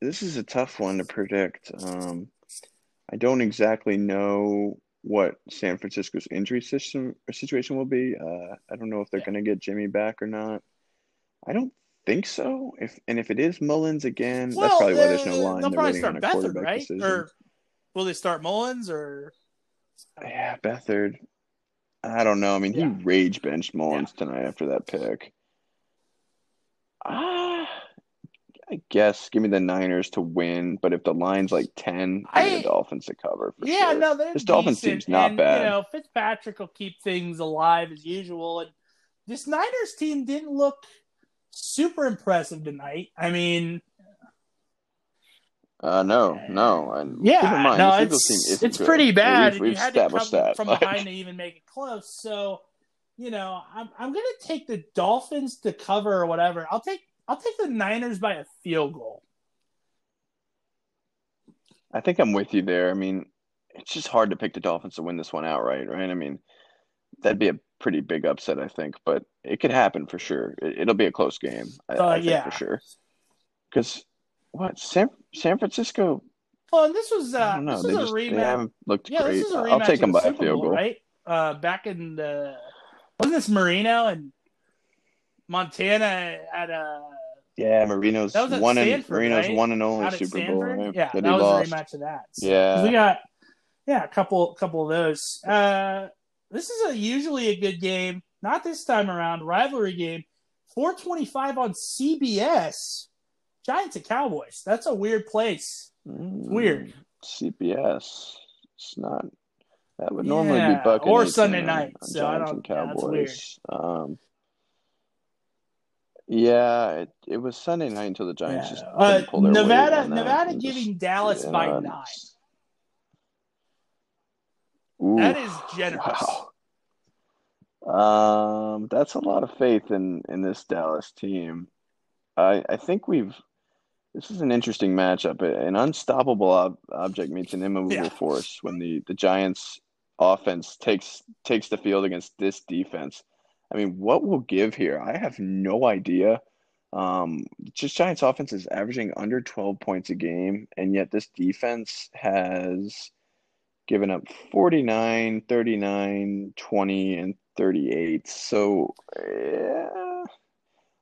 this is a tough one to predict. Um, I don't exactly know what San Francisco's injury system or situation will be. Uh, I don't know if they're Yeah. going to get Jimmy back or not. I don't think so. If and if it is Mullens again, that's probably why there's no line. They'll They're probably start Beathard, right? decision. Or will they start Mullens? Or Yeah, Beathard. I don't know. I mean, Yeah. he rage benched Mullens tonight after that pick. Ah, I guess give me the Niners to win, but if the line's like ten, give I- the Dolphins to cover for yeah, sure. no, This Dolphins team's not and, bad. You know, Fitzpatrick will keep things alive as usual, and this Niners team didn't look super impressive tonight. I mean, Uh, no, no. And yeah, keep in mind, no, it's team it's good. pretty bad. We've, we've had to come established that. from behind to even make it close. So, you know, I'm I'm gonna take the Dolphins to cover or whatever. I'll take I'll take the Niners by a field goal. I think I'm with you there. I mean, it's just hard to pick the Dolphins to win this one outright, right? I mean, that'd be a pretty big upset, I think, but it could happen for sure. It, it'll be a close game, I, Uh, I think yeah. for sure. Because what San San Francisco? Well, and this was I uh, don't know. this They was just a they rematch. haven't looked Yeah, great. this is a rematch. I'll take them by a field goal. right? Uh, back in the wasn't this Marino and Montana at uh Yeah, Marino's That was one and Stanford, Marino's right? one and only Super Bowl, right? Yeah, that that, was lost. a rematch of that. So, Yeah. we got yeah a couple couple of those. Uh, this is a usually a good game. Not this time around. Rivalry game. Four twenty five on CBS. Giants and Cowboys. That's a weird place. Mm, weird. CBS. It's not. That would normally Yeah, be Buccaneers or Sunday and, night, uh, so I Giants don't- and yeah, that's Cowboys. Um, yeah, it, it was Sunday night until the Giants Yeah. just Uh, pull their Nevada, Nevada and just- giving Dallas by nine. Ooh, That is generous. wow. Um, that's a lot of faith in in this Dallas team. I I think we've. This is an interesting matchup. An unstoppable ob- object meets an immovable Yeah. force when the the Giants offense takes takes the field against this defense. I mean, what will give here? I have no idea. Um, just Giants offense is averaging under 12 points a game, and yet this defense has given up 49, 39, 20, and 38. So, yeah,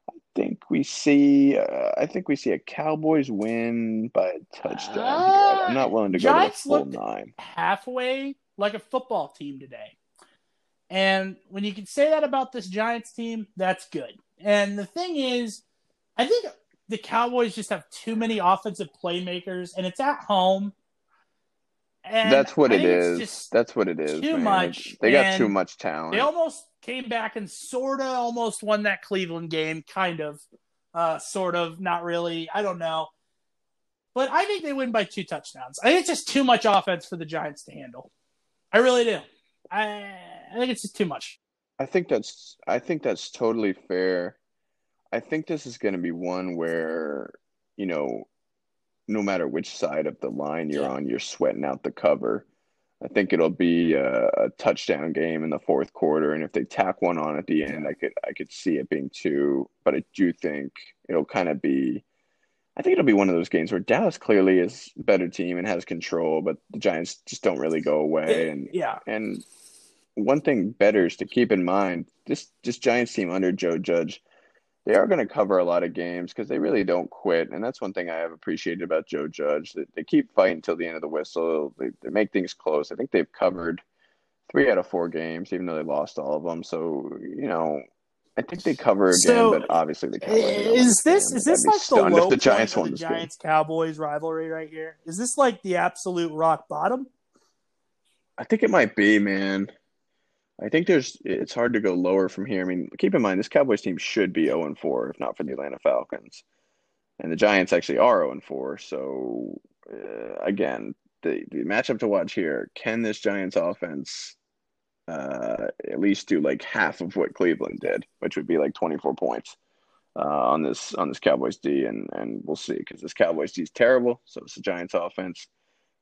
I think we see uh, I think we see a Cowboys win by a touchdown here. I'm not willing to go to the full nine. halfway like a football team today. And when you can say that about this Giants team, that's good. And the thing is, I think the Cowboys just have too many offensive playmakers, and it's at home. And That's what I it's That's what it is. too man. much, They got too much talent. they almost came back and sort of almost won that Cleveland game, kind of, uh, sort of, not really. I don't know. But I think they win by two touchdowns. I think it's just too much offense for the Giants to handle. I really do. I, I think it's just too much. I think that's I think that's totally fair. I think this is going to be one where, you know, no matter which side of the line you're Yeah. on, you're sweating out the cover. I think it'll be a, a touchdown game in the fourth quarter, and if they tack one on at the end, I could I could see it being two. But I do think it'll kind of be. I think it'll be one of those games where Dallas clearly is better team and has control, but the Giants just don't really go away. And yeah. and one thing better is to keep in mind this this Giants team under Joe Judge, they are going to cover a lot of games because they really don't quit, and that's one thing I have appreciated about Joe Judge. That they keep fighting till the end of the whistle. They, they make things close. I think they've covered three out of four games, even though they lost all of them. So you know, I think they cover again, So, but obviously the cover. They don't win Is this game. is this like the low the Giants point of the game. Giants Cowboys rivalry right here? Is this like the absolute rock bottom? I think it might be, man. I think there's it's hard to go lower from here. I mean, keep in mind this Cowboys team should be 0 and 4 if not for the Atlanta Falcons. And the Giants actually are 0 and 4. So uh, again, the the matchup to watch here, can this Giants offense uh, at least do like half of what Cleveland did, which would be like 24 points uh, on this on this Cowboys D and and we'll see cuz this Cowboys D is terrible, so it's the Giants offense.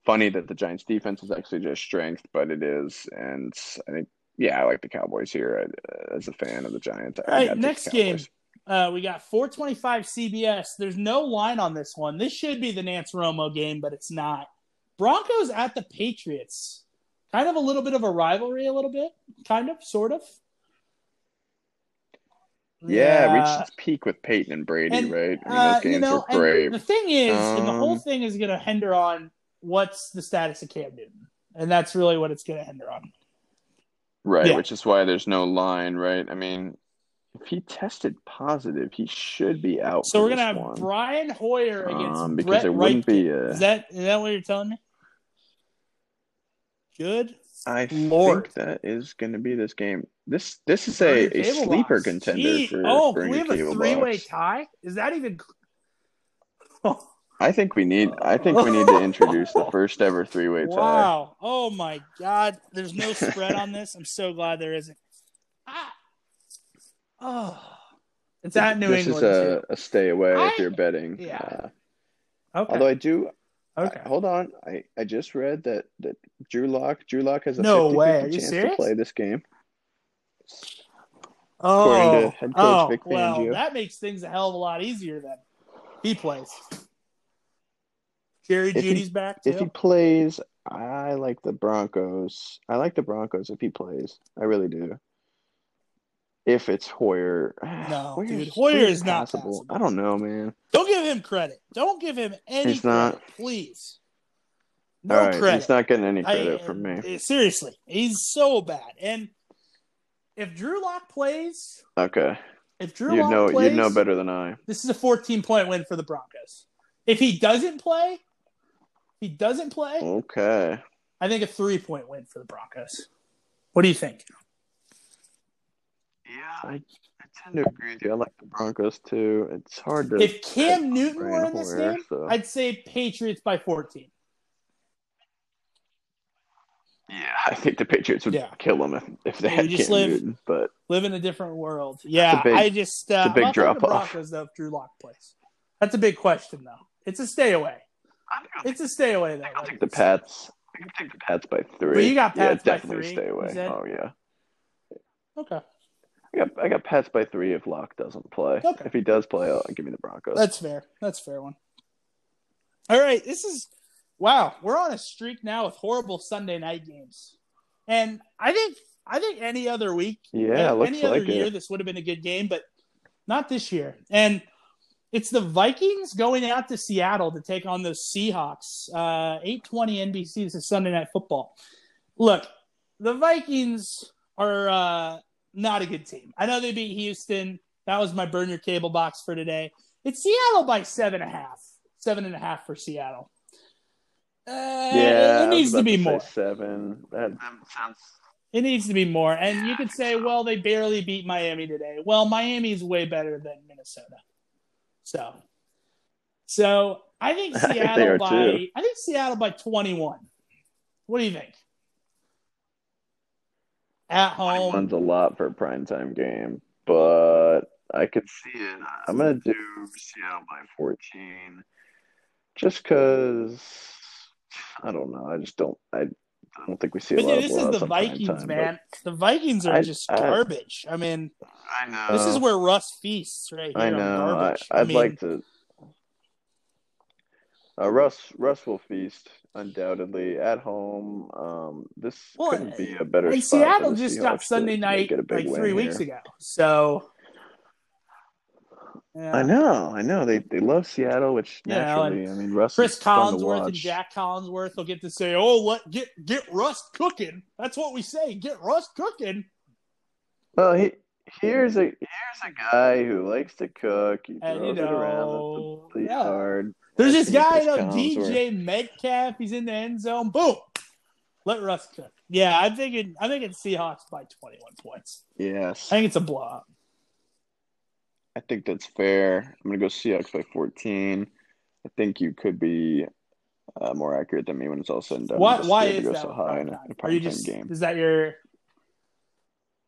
Funny that the Giants defense is actually just strength, but it is and I think yeah, I like the Cowboys here uh, as a fan of the Giants. I All right, next game. Uh, we got 425 CBS. There's no line on this one. This should be the Nance Romo game, but it's not. Broncos at the Patriots. Kind of a little bit of a rivalry, a little bit, kind of, sort of. Yeah, reached its peak with Peyton and Brady, And, right? I mean, Uh, games you know, were great. the thing is, and the whole Um, thing is going to hinder on what's the status of Cam Newton, and that's really what it's going to hinder on. Right, Yeah. which is why there's no line, right? I mean, if he tested positive, he should be out. So we're gonna have one. Brian Hoyer against Um, because Brett it wouldn't Reitke. be a- Is that is that what you're telling me? Good. I Lord. think that is going to be this game. This this is a, a sleeper box. contender Gee, for, oh, for we have a three-way tie. Is that even? Oh, I think we need. I think we need to introduce the first ever three way tie. wow! Oh my God! There's no spread on this. I'm so glad there isn't. Ah. Oh, it's at New this England. is a, a stay away I- if you're betting. yeah. Uh. Okay. Although I do. Okay. I- hold on. I, I just read that that Drew Lock Drew Lock has a No 50 way. Are you chance serious? to play this game. Oh, to head coach oh, Vic well, Fangio. that makes things a hell of a lot easier then. He plays. Jerry If he- Jeudy's back too. If he plays, I like the Broncos. I like the Broncos if he plays. I really do. If it's Hoyer, No, Hoyer's- dude, Hoyer is not passable. passable. I don't know, man. Don't give him credit. Don't give him any He's not. credit, please. No right, credit. he's not getting any I- credit from me. eh, Seriously, he's so bad. And if Drew Lock plays, Okay, if Drew you know plays, you know better than I. this is a 14 point win for the Broncos. If he doesn't play, he doesn't play, Okay, I think a three point win for the Broncos. What do you think? Yeah, I, I tend to agree with you. I like the Broncos too. It's hard to. If Cam Newton were in this game, so- I'd say Patriots by 14. yeah, I think the Patriots would Yeah. kill them if, if they We had just Cam live- Newton. But Live in a different world. Yeah, big- I just uh, it's a big I'm not taking the drop-off. Broncos though if Drew Lock plays. That's a big question though. It's a stay away. It's a stay away though. I'll take the Pats. I can take the Pats by three. But you got Pats yeah, by definitely three, stay away. Oh yeah. Okay, I got I got Pats by three if Locke doesn't play. Okay. If he does play, I'll give me the Broncos. that's fair. That's a fair one. All right, this is wow. We're on a streak now with horrible Sunday night games, and I think I think any other week, Yeah, any other like year, it. this would have been a good game, but not this year. And it's the Vikings going out to Seattle to take on those Seahawks. Uh, Eight twenty NBC. This is Sunday Night Football. Look, the Vikings are uh, not a good team. I know they beat Houston. That was my burn your cable box for today. It's Seattle by seven and a half. Seven and a half for Seattle. Uh, yeah, it I needs to be say more. Seven. That sounds. It needs to be more. And you could say, well, they barely beat Miami today. Well, Miami's way better than Minnesota. So, so I think I think Seattle by too. I think Seattle by twenty one. What do you think? At home, One's a lot for a primetime game, but I could see it. I'm gonna do Seattle by 14, just because I don't know. I just don't. I, I don't think we see a but lot dude, of this is the Vikings, primetime, man. The Vikings are I- just I- garbage. I mean, I know. this is where Russ feasts right I know. I. I'd mean, like to. Uh, Russ Russ will feast undoubtedly at home. Um, this Well, couldn't be a better and Seattle just Seahawks got Sunday night get a big like three weeks here. ago. So, yeah. I know, I know. They they love Seattle, which naturally, I mean, Russ Chris Collinsworth and. Jack Collinsworth will get to say, "Oh, let get get Russ cooking." That's what we say. Get Russ cooking. Well, he here's a here's a guy who likes to cook. He And, throws it around the yeah. yard. There's this guy, Collinsworth. DJ Metcalf. He's in the end zone. Boom. Let Russ cook. Yeah, I'm thinking. I'm thinking Seahawks by 21 points. Yes, I think it's a blowout. I think that's fair. I'm gonna go Seahawks by 14. I think you could be uh, more accurate than me when it's all said and done. Why? Why is that? so high in a, in a Are you just? game? Is that your?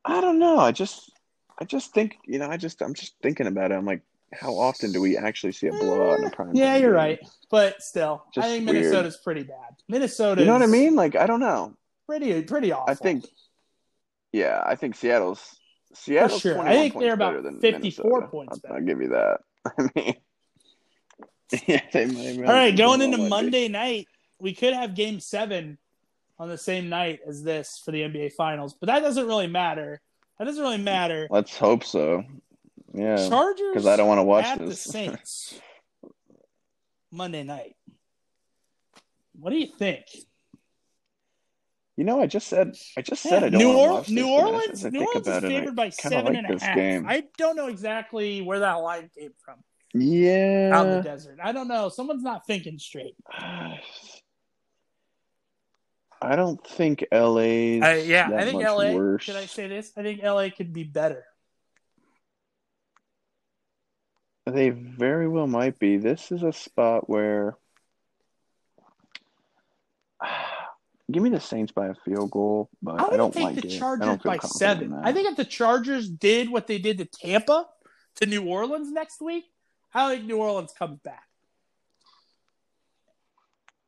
I don't know. I just, I just think, you know, I just, I'm just thinking about it. I'm like, how often do we actually see a blowout in a eh, primetime? Yeah, you're game? right. But still, Just I think weird. Minnesota's pretty bad. Minnesota. You know what I mean? Like, I don't know. Pretty, pretty awful. I think, yeah, I think Seattle's Seattle's sure. I 21 think they're about 54 Minnesota. points I'll. I'll give you that. I mean, yeah, they might. All right, going into. Monday night, we could have Game Seven on the same night as this for the NBA Finals, but that doesn't really matter. That doesn't really matter. Let's hope so. Yeah, Chargers because I don't want to watch at this. the Saints Monday night. What do you think? You know, I just said I just said Yeah, I don't New, Or- watch New Orleans, New Orleans is it, favored by seven like and a half. game. I don't know exactly where that line came from Yeah, out in the desert. I don't know. Someone's not thinking straight. I don't think LA's I, yeah, I think LA. worse. Should I say this? I think LA could be better. They very well might be. This is a spot where give me the Saints by a field goal, but I'm I don't take like the it. I Chargers don't by seven. I think if the Chargers did what they did to Tampa to New Orleans next week, I think New Orleans comes back.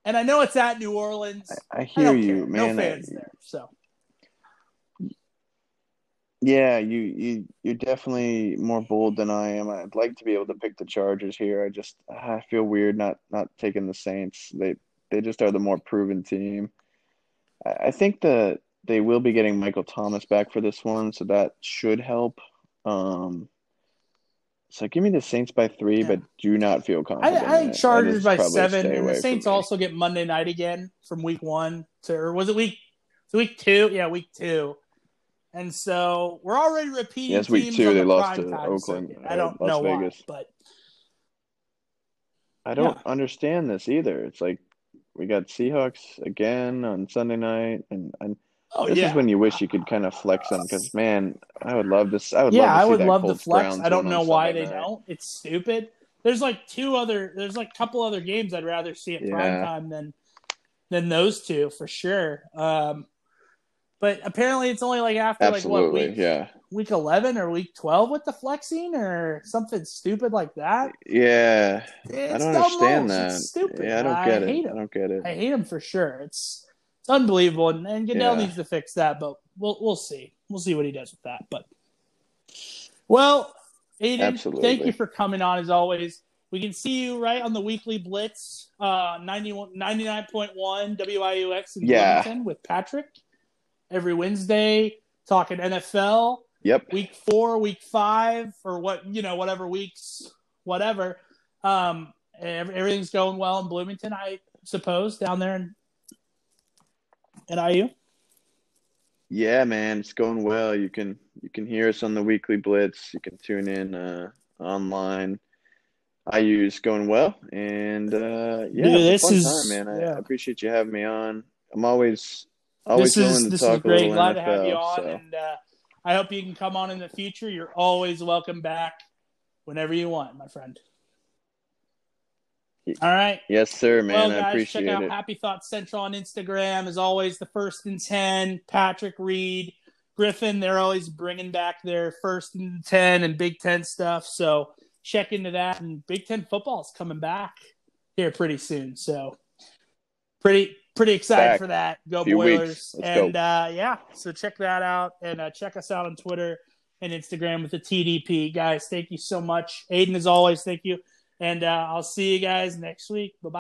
And I know it's at New Orleans. I I hear don't you, care. man. No fans there. So Yeah, you you you're definitely more bold than I am. I'd like to be able to pick the Chargers here. I just I feel weird not not taking the Saints. They they just are the more proven team. I I think that they will be getting Michael Thomas back for this one, so that should help. Um, so give me the Saints by three, Yeah. but do not feel I, confident. I in think Chargers by seven, and the Saints also get Monday night again from week one to or was it week? So week two, yeah, week two. And so we're already repeating. Yes, week teams two, on they the lost to Oakland, circuit. I don't Las know Vegas. why, but I don't understand this either. It's like we got Seahawks again on Sunday night, and, and oh this yeah, is when you wish you could kind of flex them because man, I would love this. I would yeah, love to I would that love the Colts flex. Browns I don't know why Sunday they night. don't. It's stupid. There's like two other. There's like a couple other games I'd rather see at prime time than than those two for sure. Um, but apparently it's only like after like what week yeah, week eleven or week twelve with the flexing or something stupid like that. yeah. It's I don't understand rules. that. It's stupid. Yeah, I don't I get hate it. 'em. I don't get it. I hate him for sure. It's it's unbelievable, and, and Goodell Yeah. needs to fix that. But we'll we'll see. We'll see what he does with that. But well, Aidan, Absolutely. thank you for coming on as always. We can see you right on the weekly blitz, uh, 91 99.1 WIUX in Yeah. With Patrick every Wednesday, talking NFL Yep. week four, week five, or what you know, whatever weeks, whatever. Um, everything's going well in Bloomington, I suppose, down there in, in IU. Yeah, man, it's going well. You can you can hear us on the weekly blitz. You can tune in uh, online. I use going well, and uh, yeah, Dude, this is- time, man. I, yeah. I appreciate you having me on. I'm always always this is to this talk is great. Glad NFL. to have you on, so. and uh, I hope you can come on in the future. You're always welcome back whenever you want, my friend. All right. Yes, sir, man. well, I appreciate check out it. Happy Thoughts Central on Instagram. As always, the first and ten. Patrick Reed, Griffin. They're always bringing back their first and ten and Big Ten stuff. So check into that. And Big Ten football is coming back here pretty soon. So pretty pretty excited Back. for that. Go Boilers! Let's go. and uh, yeah, so check that out and uh, check us out on Twitter and Instagram with the TDP guys. Thank you so much, Aidan. As always, thank you. And uh, I'll see you guys next week. Bye bye.